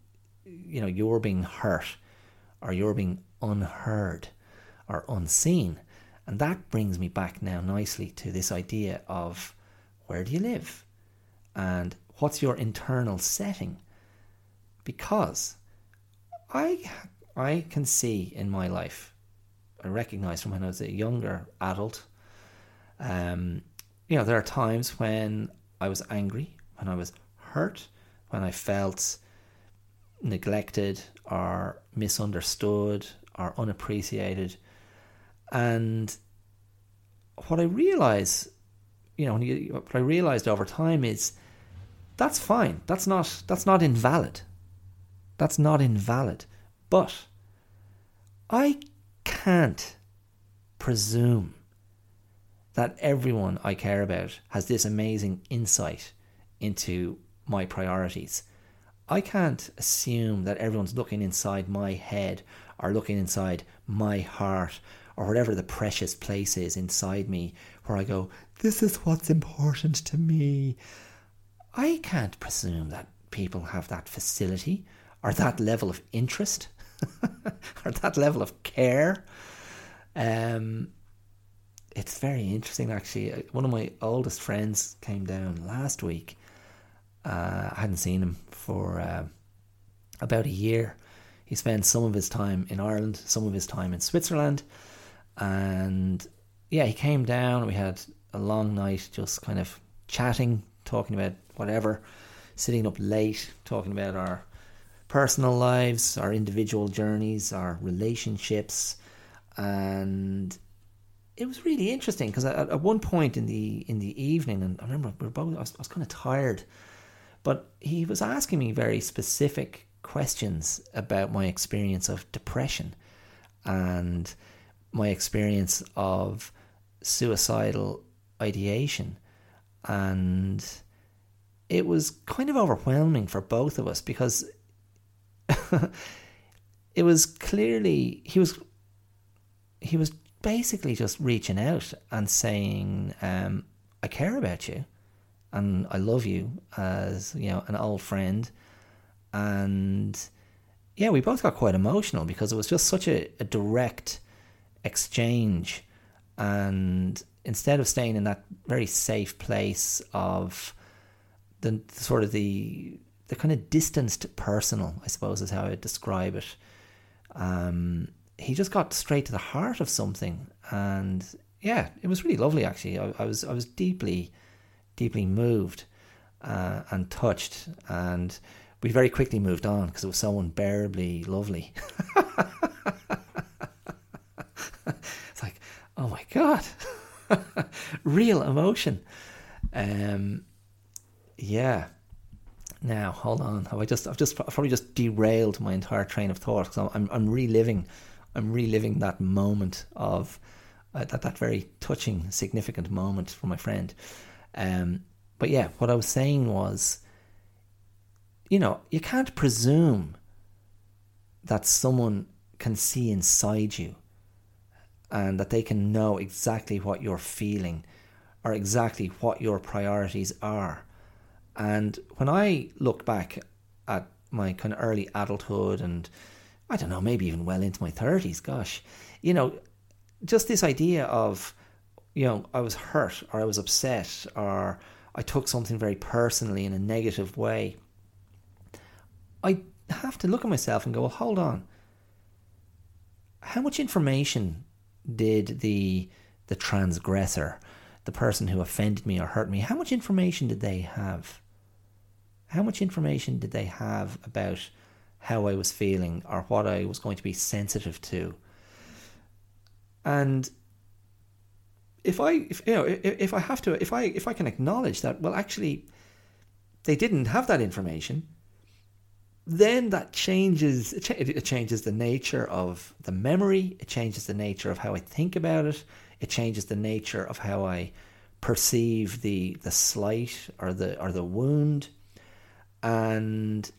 you know, you're being hurt or you're being unheard or unseen. And that brings me back now nicely to this idea of where do you live and what's your internal setting? Because I I can see in my life, I recognize from when I was a younger adult, um, you know, there are times when I was angry, when I was hurt, when I felt neglected or misunderstood or unappreciated and what I realize, you know, you, what I realized over time is that's fine. That's not that's not invalid. That's not invalid. But I can't presume that everyone I care about has this amazing insight into my priorities. I can't assume that everyone's looking inside my head or looking inside my heart or whatever the precious place is inside me where I go, this is what's important to me. I can't presume that people have that facility or that level of interest or that level of care. Um, it's very interesting, actually. One of my oldest friends came down last week. Uh, I hadn't seen him for uh, about a year. He spent some of his time in Ireland, some of his time in Switzerland and yeah, he came down. We had a long night, just kind of chatting, talking about whatever, sitting up late, talking about our personal lives, our individual journeys, our relationships, and it was really interesting because at, at, one point in the in the evening, and I remember we were both, I was, was kind of tired, but he was asking me very specific questions about my experience of depression, and my experience of suicidal ideation. And it was kind of overwhelming for both of us because it was clearly he was he was basically just reaching out and saying um, I care about you and I love you as you know an old friend and yeah we both got quite emotional because it was just such a, a direct exchange and instead of staying in that very safe place of the sort of the the kind of distanced personal, I suppose is how I would describe it. Um, he just got straight to the heart of something, and yeah, it was really lovely. Actually, I, I was I was deeply, deeply moved uh, and touched, and we very quickly moved on because it was so unbearably lovely. It's like, oh my god, real emotion. Um, yeah. Now hold on. Have I just? I've just I've probably just derailed my entire train of thought because I'm I'm reliving, I'm reliving that moment of uh, that that very touching, significant moment for my friend. Um, but yeah, what I was saying was, you know, you can't presume that someone can see inside you and that they can know exactly what you're feeling or exactly what your priorities are. And when I look back at my kind of early adulthood and I don't know, maybe even well into my 30s, gosh, you know, just this idea of, you know, I was hurt or I was upset or I took something very personally in a negative way. I have to look at myself and go, well, hold on. How much information did the the transgressor, the person who offended me or hurt me, how much information did they have? How much information did they have about how I was feeling or what I was going to be sensitive to? And if I, if, you know, if, if I have to, if I, if I can acknowledge that, well, actually, they didn't have that information, then that changes it changes the nature of the memory it changes the nature of how i think about it it changes the nature of how i perceive the the slight or the or the wound and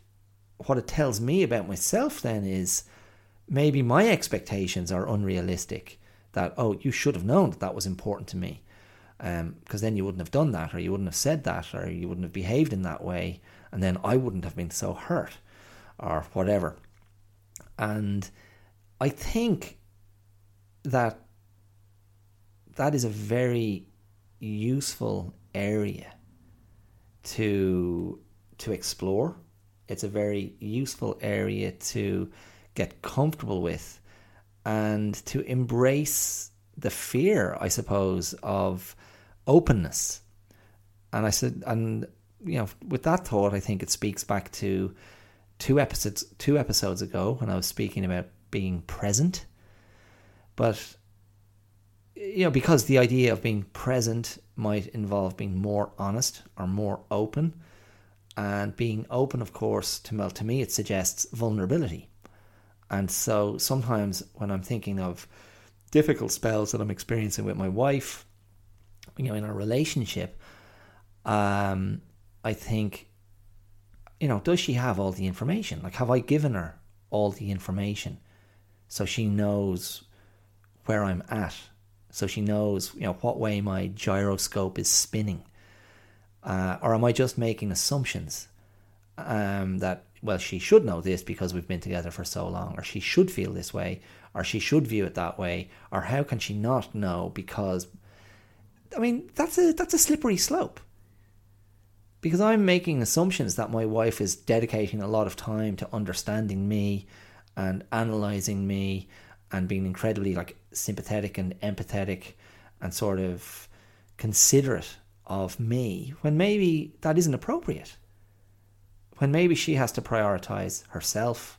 what it tells me about myself then is maybe my expectations are unrealistic that oh you should have known that that was important to me because um, then you wouldn't have done that or you wouldn't have said that or you wouldn't have behaved in that way and then i wouldn't have been so hurt or whatever. And I think that that is a very useful area to to explore. It's a very useful area to get comfortable with and to embrace the fear, I suppose, of openness. And I said, and you know, with that thought, I think it speaks back to two episodes two episodes ago when I was speaking about being present. But you know, because the idea of being present might involve being more honest or more open. And being open, of course, to well, to me, it suggests vulnerability. And so sometimes when I'm thinking of difficult spells that I'm experiencing with my wife, you know, in our relationship, um, I think you know, does she have all the information? Like, have I given her all the information so she knows where I'm at? So she knows, you know, what way my gyroscope is spinning? Uh, or am I just making assumptions um, that, well, she should know this because we've been together for so long, or she should feel this way, or she should view it that way, or how can she not know because I mean, that's a that's a slippery slope. Because I'm making assumptions that my wife is dedicating a lot of time to understanding me and analyzing me and being incredibly like sympathetic and empathetic and sort of considerate of me when maybe that isn't appropriate. When maybe she has to prioritize herself,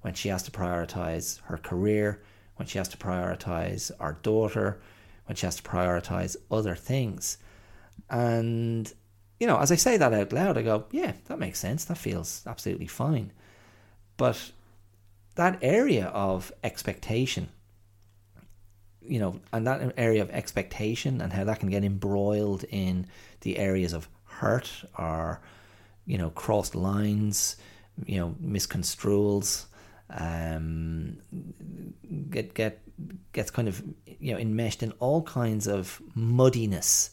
when she has to prioritize her career, when she has to prioritize our daughter, when she has to prioritize other things. And you know, as I say that out loud, I go, yeah, that makes sense. That feels absolutely fine. But that area of expectation, you know, and that area of expectation and how that can get embroiled in the areas of hurt or, you know, crossed lines, you know, misconstruals, um, get get gets kind of you know enmeshed in all kinds of muddiness.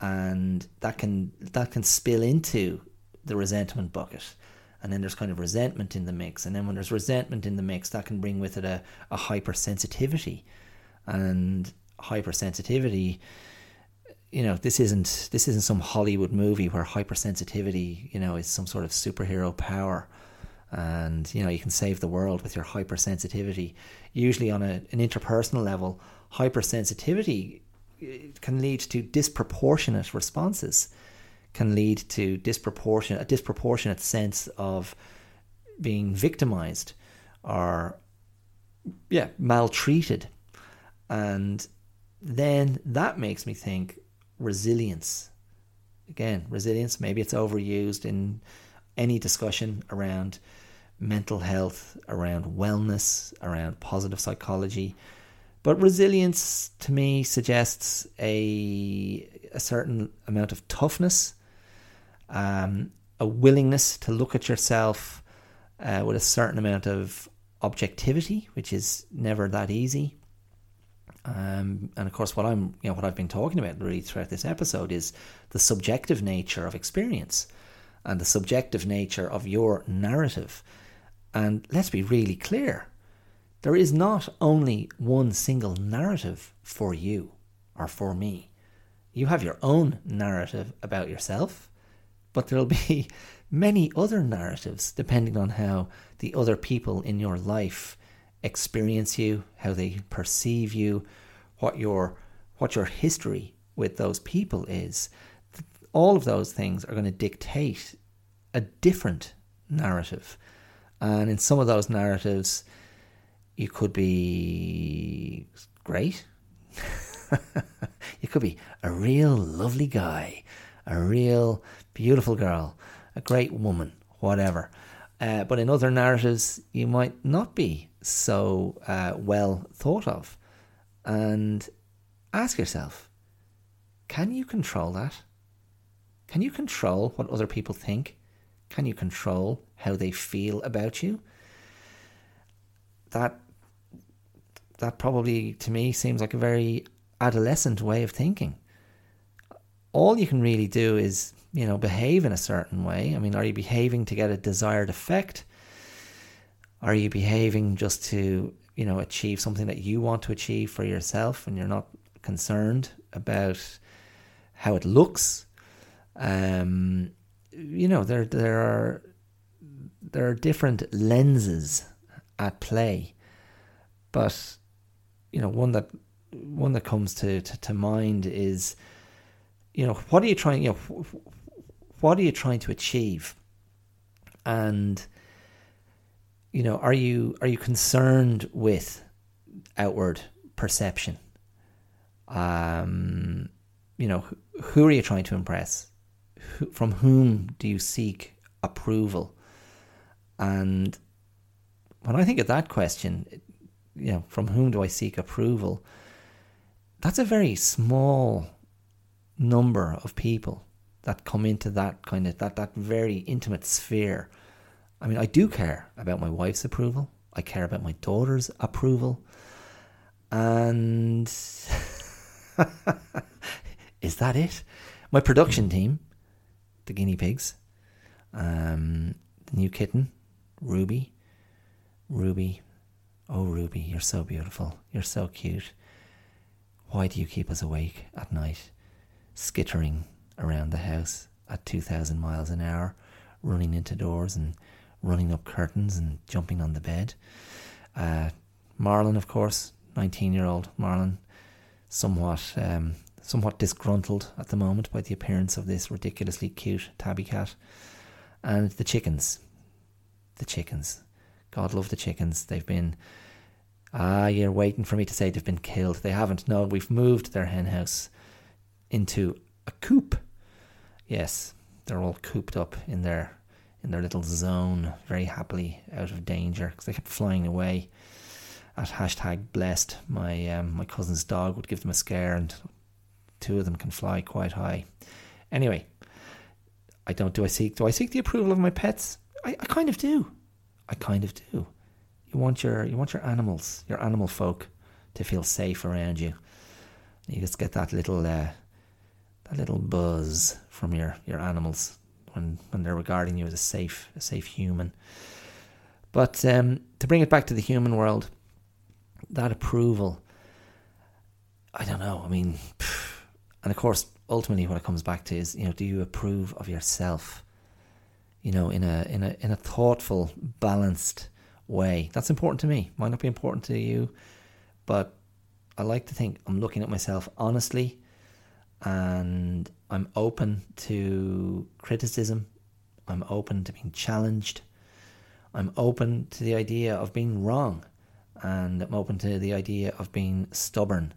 And that can that can spill into the resentment bucket. And then there's kind of resentment in the mix. And then when there's resentment in the mix that can bring with it a, a hypersensitivity and hypersensitivity you know this isn't this isn't some hollywood movie where hypersensitivity you know is some sort of superhero power. And you know you can save the world with your hypersensitivity. Usually on a, an interpersonal level hypersensitivity uh, can lead to disproportionate responses, can lead to disproportionate a disproportionate sense of being victimized or yeah maltreated, and then that makes me think resilience. Again, resilience. Maybe it's overused in any discussion around mental health, around wellness, around positive psychology But resilience to me suggests a a certain amount of toughness, um, a willingness to look at yourself uh, with a certain amount of objectivity, which is never that easy. Um, and of course, what I'm, you know, what I've been talking about really throughout this episode is the subjective nature of experience and the subjective nature of your narrative. And let's be really clear: there is not only one single narrative for you or for me. You have your own narrative about yourself, but there'll be many other narratives depending on how the other people in your life experience you, how they perceive you, what your what your history with those people is. All of those things are going to dictate a different narrative. And in some of those narratives, you could be great. you could be a real lovely guy, a real beautiful girl, a great woman, whatever. Uh, but in other narratives, you might not be so uh, well thought of. And ask yourself can you control that? Can you control what other people think? Can you control how they feel about you? That that probably to me seems like a very adolescent way of thinking. All you can really do is you know, behave in a certain way? I mean, are you behaving to get a desired effect? Are you behaving just to, you know, achieve something that you want to achieve for yourself and you're not concerned about how it looks? Um, you know, there there are there are different lenses at play, but you know, one that one that comes to, to, to mind is, you know, what are you trying? You know, what are you trying to achieve? And you know, are you are you concerned with outward perception? Um, you know, who are you trying to impress? Who, from whom do you seek approval? And when I think of that question, you know, from whom do I seek approval? That's a very small number of people that come into that kind of that that very intimate sphere. I mean, I do care about my wife's approval. I care about my daughter's approval. And is that it? My production team, the guinea pigs, um, the new kitten, Ruby. Ruby, oh Ruby, you're so beautiful. You're so cute. Why do you keep us awake at night, skittering around the house at 2,000 miles an hour, running into doors and running up curtains and jumping on the bed. Uh, Marlon, of course, 19 year old Marlon, somewhat, um, somewhat disgruntled at the moment by the appearance of this ridiculously cute tabby cat. And the chickens. The chickens. God love the chickens. They've been. Ah, you're waiting for me to say they've been killed. They haven't. No, we've moved their hen house into a coop yes, they're all cooped up in their in their little zone, very happily out of danger because they kept flying away. At hashtag blessed, my um, my cousin's dog would give them a scare, and two of them can fly quite high. Anyway, I don't. Do I seek? Do I seek the approval of my pets? I, I kind of do. I kind of do. You want your you want your animals, your animal folk, to feel safe around you. You just get that little uh, that little buzz from your, your animals when, when they're regarding you as a safe a safe human. But um, to bring it back to the human world, that approval, I don't know. I mean, and of course, ultimately, what it comes back to is, you know, do you approve of yourself? You know, in a in a in a thoughtful, balanced way. That's important to me. Might not be important to you, but I like to think I'm looking at myself honestly and I'm open to criticism. I'm open to being challenged. I'm open to the idea of being wrong, and I'm open to the idea of being stubborn.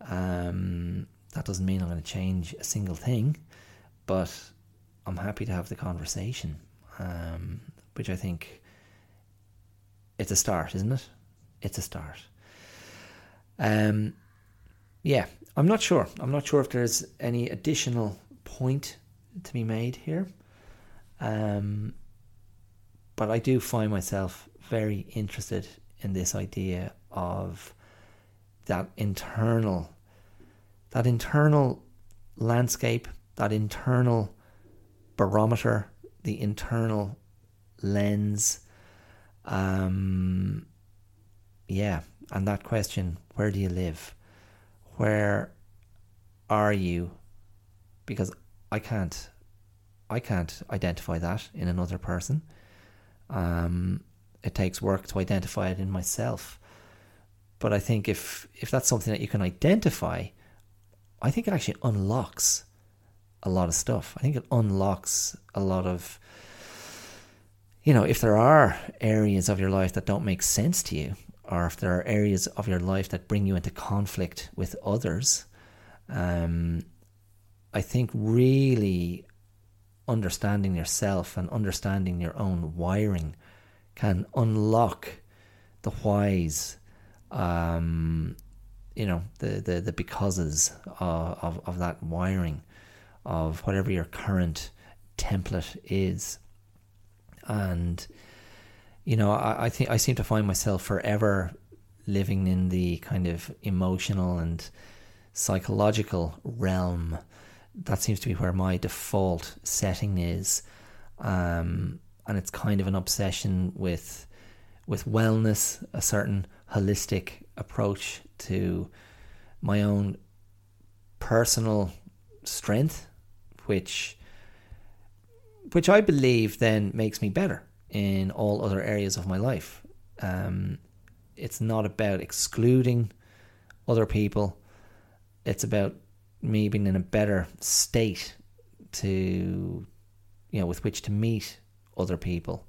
Um, that doesn't mean I'm going to change a single thing, but I'm happy to have the conversation, um, which I think it's a start, isn't it? It's a start. Um, yeah, I'm not sure. I'm not sure if there's any additional point to be made here. Um, but I do find myself very interested in this idea of that internal that internal landscape, that internal barometer, the internal lens. Um, yeah, and that question, where do you live? Where are you? Because I can't I can't identify that in another person. Um, it takes work to identify it in myself. But I think if if that's something that you can identify, I think it actually unlocks a lot of stuff. I think it unlocks a lot of you know, if there are areas of your life that don't make sense to you, or if there are areas of your life that bring you into conflict with others, um, I think really understanding yourself and understanding your own wiring can unlock the whys, um, you know, the, the, the becauses of, of, of that wiring of whatever your current template is. And, you know, I, I think I seem to find myself forever living in the kind of emotional and psychological realm. That seems to be where my default setting is. Um, and it's kind of an obsession with with wellness, a certain holistic approach to my own personal strength, which which I believe then makes me better in all other areas of my life. Um, it's not about excluding other people. It's about me being in a better state to, you know, with which to meet other people,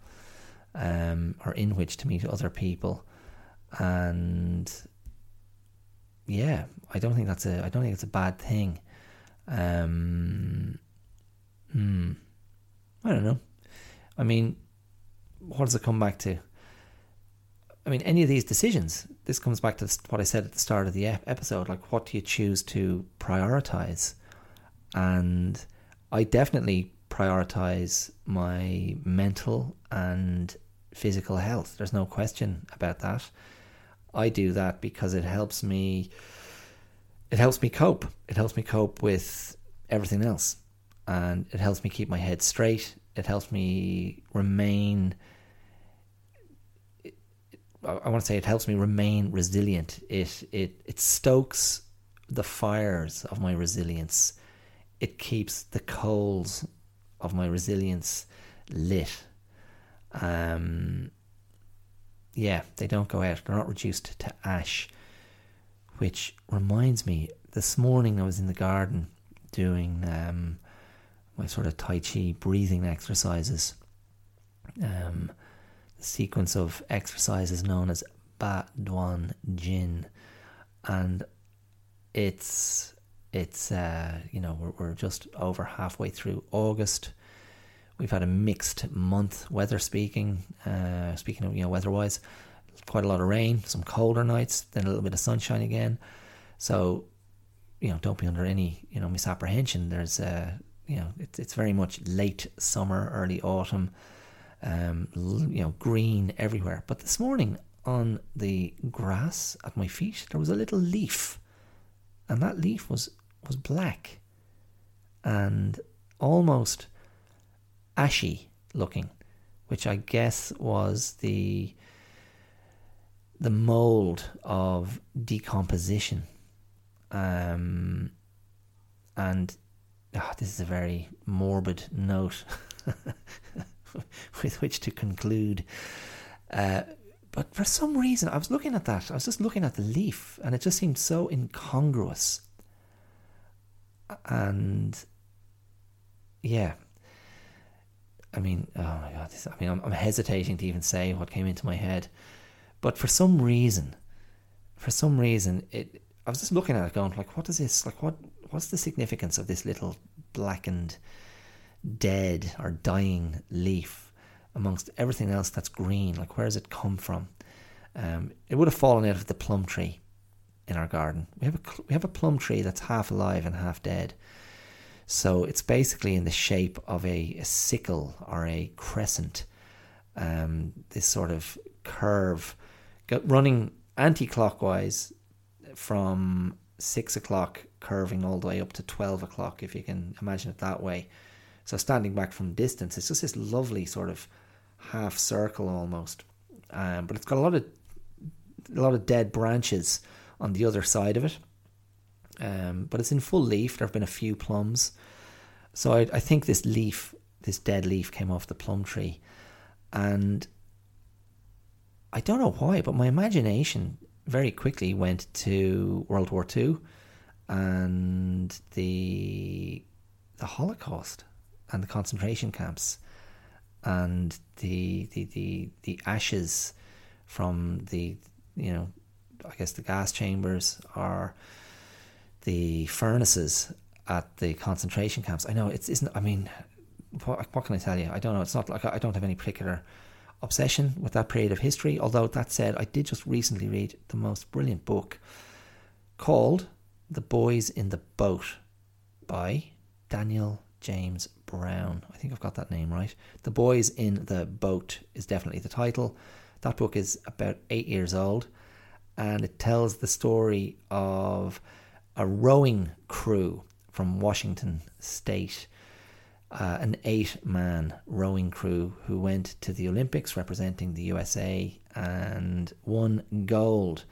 um, or in which to meet other people, and yeah, I don't think that's a I don't think it's a bad thing. Um, hmm, I don't know. I mean, what does it come back to? I mean, any of these decisions, this comes back to what I said at the start of the episode. Like, what do you choose to prioritize? And I definitely prioritize my mental and physical health. There's no question about that. I do that because it helps me. It helps me cope. It helps me cope with everything else, and it helps me keep my head straight. It helps me remain I want to say it helps me remain resilient. It it it stokes the fires of my resilience. It keeps the coals of my resilience lit. Um, yeah, they don't go out. They're not reduced to ash. Which reminds me, this morning I was in the garden doing um, my sort of Tai Chi breathing exercises. Um, sequence of exercises known as Ba Duan Jin, and it's it's uh, you know we're we're just over halfway through August. We've had a mixed month, weather speaking. Uh, speaking of you know weather-wise, quite a lot of rain, some colder nights, then a little bit of sunshine again. So you know, don't be under any you know misapprehension. There's uh, you know it's it's very much late summer, early autumn um, you know, green everywhere. But this morning on the grass at my feet, there was a little leaf, and that leaf was was black and almost ashy looking, which I guess was the the mold of decomposition. Um, and oh, this is a very morbid note. with which to conclude. Uh, but for some reason, I was looking at that. I was just looking at the leaf, and it just seemed so incongruous. And yeah, I mean, oh my god! This, I mean, I'm, I'm hesitating to even say what came into my head, but for some reason, for some reason, it. I was just looking at it, going like, "What is this? Like, what? What's the significance of this little blackened?" Dead or dying leaf amongst everything else that's green. Like, where does it come from? Um, it would have fallen out of the plum tree. in our garden. We have a we have a plum tree that's half alive and half dead. So it's basically in the shape of a, a sickle or a crescent. Um, this sort of curve, running anti-clockwise from six o'clock, curving all the way up to twelve o'clock, if you can imagine it that way. So standing back from distance, it's just this lovely sort of half circle almost. Um, but it's got a lot of a lot of dead branches on the other side of it. Um, but it's in full leaf. There have been a few plums. So I, I think this leaf, this dead leaf, came off the plum tree. And I don't know why, but my imagination very quickly went to World War II and the the Holocaust and the concentration camps and the the the, the ashes from the you know I guess the gas chambers or the furnaces at the concentration camps. I know it's isn't. I mean, what, what can I tell you? I don't know. It's not like I don't have any particular obsession with that period of history. Although that said, I did just recently read the most brilliant book called "The Boys in the Boat" by Daniel James Brown. I think I've got that name right. The Boys in the Boat is definitely the title. That book is about eight years old and it tells the story of a rowing crew from Washington State, uh, an eight man rowing crew who went to the Olympics representing the USA and won gold.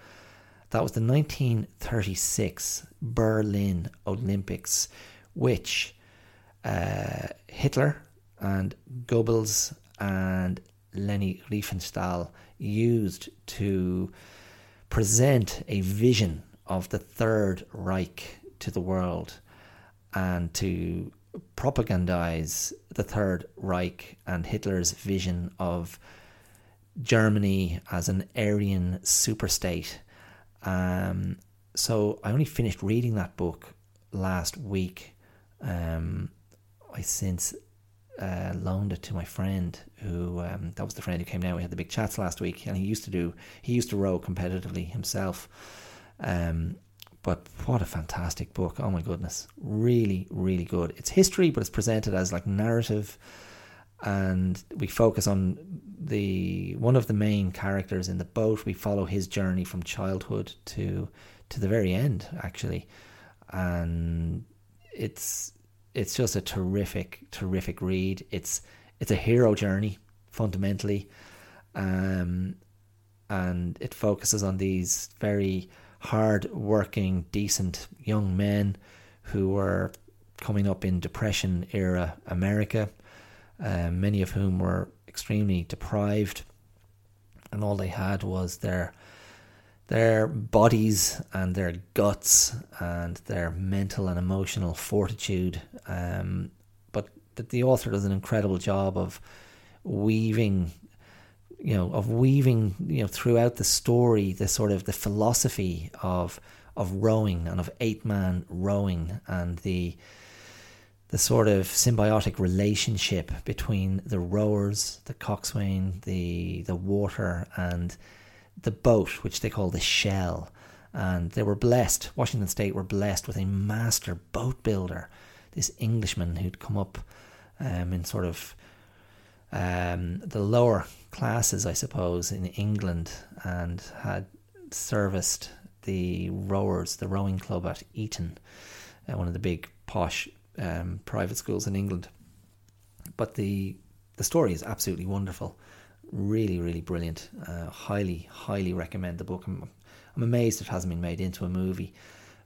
That was the 1936 Berlin Olympics, which uh, Hitler and Goebbels and Leni Riefenstahl used to present a vision of the Third Reich to the world and to propagandize the Third Reich and Hitler's vision of Germany as an Aryan superstate. Um, so I only finished reading that book last week. Um, I since uh, loaned it to my friend who um, that was the friend who came down. We had the big chats last week, and he used to do he used to row competitively himself. Um, but what a fantastic book! Oh my goodness, really, really good. It's history, but it's presented as like narrative, and we focus on the one of the main characters in the boat. We follow his journey from childhood to to the very end, actually, and it's it's just a terrific, terrific read. It's it's a hero journey fundamentally, um, and it focuses on these very hard-working, decent young men who were coming up in Depression era America, uh, many of whom were extremely deprived, and all they had was their their bodies and their guts and their mental and emotional fortitude. Um, but that the author does an incredible job of weaving, you know, of weaving, you know, throughout the story the sort of the philosophy of of rowing and of eight man rowing and the the sort of symbiotic relationship between the rowers, the coxswain, the the water and the boat, which they call the shell. And they were blessed, Washington State were blessed with a master boat builder, this Englishman who'd come up um, in sort of um, the lower classes, I suppose, in England and had serviced the rowers, the rowing club at Eton, uh, one of the big posh um, private schools in England. But the the story is absolutely wonderful really, really brilliant. Uh, highly, highly recommend the book. I'm, I'm amazed it hasn't been made into a movie,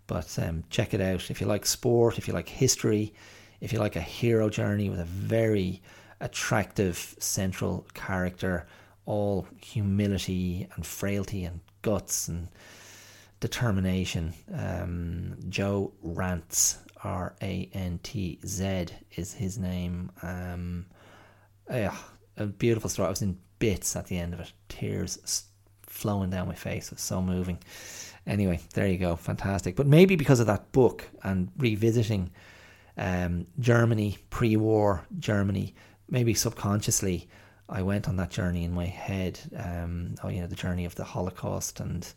but um, check it out. If you like sport, if you like history, if you like a hero journey with a very attractive central character, all humility and frailty and guts and determination. Um, Joe Rantz, R A N T Z, is his name. Um, yeah, a beautiful story. I was in bits at the end of it, tears flowing down my face. It was so moving. Anyway, there you go, fantastic. But maybe because of that book and revisiting um, Germany, pre-war Germany, maybe subconsciously I went on that journey in my head. Um, oh, you know, the journey of the Holocaust and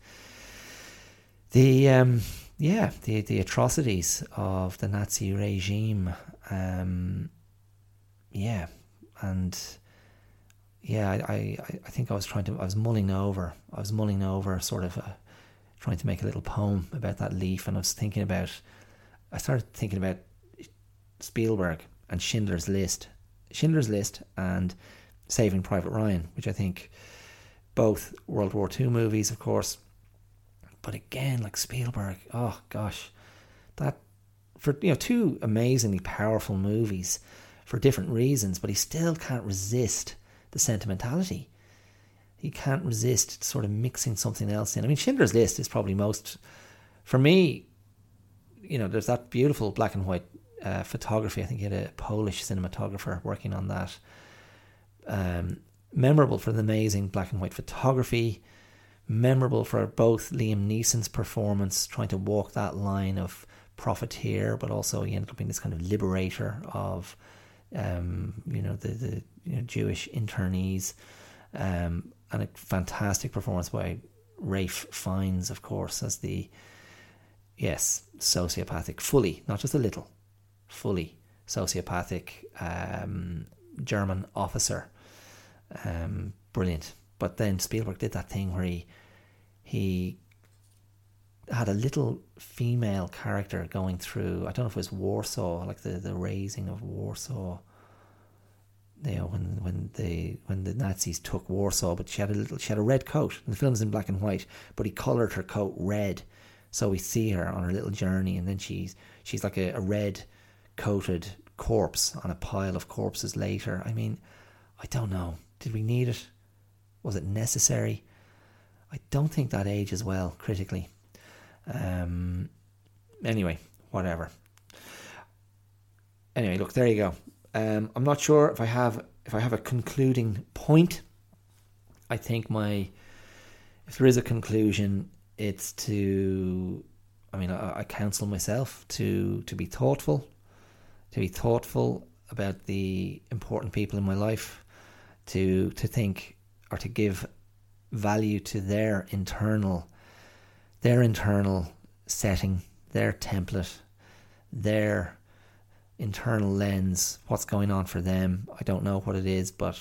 the um, yeah the the atrocities of the Nazi regime. Um, yeah, and yeah, I, I, I think I was trying to I was mulling over I was mulling over sort of a, trying to make a little poem about that leaf, and I was thinking about I started thinking about Spielberg and Schindler's List, Schindler's List, and Saving Private Ryan, which I think both World War II movies, of course. But again, like Spielberg, oh gosh, that for you know two amazingly powerful movies for different reasons, but he still can't resist the sentimentality. You can't resist sort of mixing something else in. I mean, Schindler's List is probably most, for me, you know, there's that beautiful black and white uh, photography. I think he had a Polish cinematographer working on that. Um, memorable for the amazing black and white photography, memorable for both Liam Neeson's performance, trying to walk that line of profiteer, but also he ended up being this kind of liberator of, um, you know, the, the you know, Jewish internees, um, and a fantastic performance by Ralph Fiennes, of course, as the, yes, sociopathic, fully, not just a little, fully sociopathic um, German officer. Um, brilliant. But then Spielberg did that thing where he he had a little female character going through. I don't know if it was Warsaw, like the, the raising of Warsaw. You know, when when the when the Nazis took Warsaw, but she had a little she had a red coat. And the film's in black and white, but he coloured her coat red, so we see her on her little journey, and then she's she's like a, a red coated corpse on a pile of corpses later. I mean, I don't know. Did we need it? Was it necessary? I don't think that age ages well critically. Um, anyway, whatever. Anyway, look, there you go. Um, I'm not sure if I have if I have a concluding point. I think my if there is a conclusion, it's to I mean I, I counsel myself to to be thoughtful to be thoughtful about the important people in my life, to to think or to give value to their internal their internal setting, their template, their internal lens, what's going on for them. I don't know what it is, but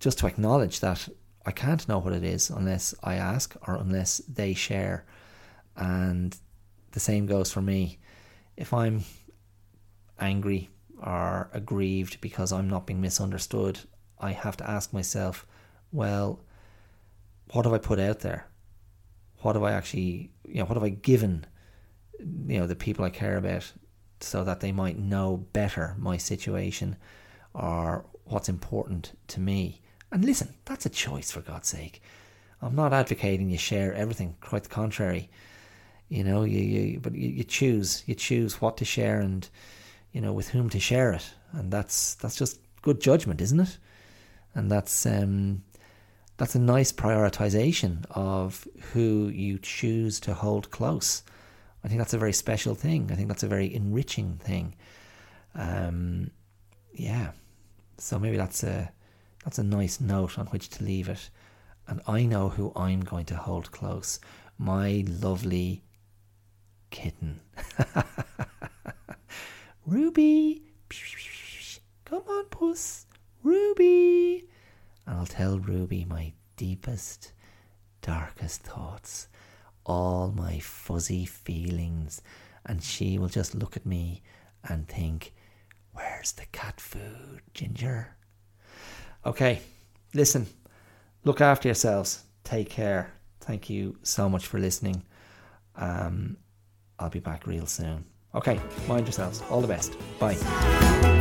just to acknowledge that I can't know what it is unless I ask or unless they share. And the same goes for me. If I'm angry or aggrieved because I'm not being misunderstood, I have to ask myself, well, what have I put out there? What have I actually, you know, what have I given, you know, the people I care about so that they might know better my situation or what's important to me? And listen, that's a choice for God's sake. I'm not advocating you share everything, quite the contrary. You know, you, you but you, you choose, you choose what to share and you know, with whom to share it, and that's that's just good judgment, isn't it? And that's um, that's a nice prioritization of who you choose to hold close. I think that's a very special thing. I think that's a very enriching thing. Um, yeah, so maybe that's a that's a nice note on which to leave it. And I know who I'm going to hold close. My lovely kitten. Ruby, come on, puss, Ruby. And I'll tell Ruby my deepest, darkest thoughts, all my fuzzy feelings, and she will just look at me and think, Where's the cat food, Ginger? Okay, listen, look after yourselves. Take care. Thank you so much for listening. Um, I'll be back real soon. Okay, mind yourselves. All the best. Bye.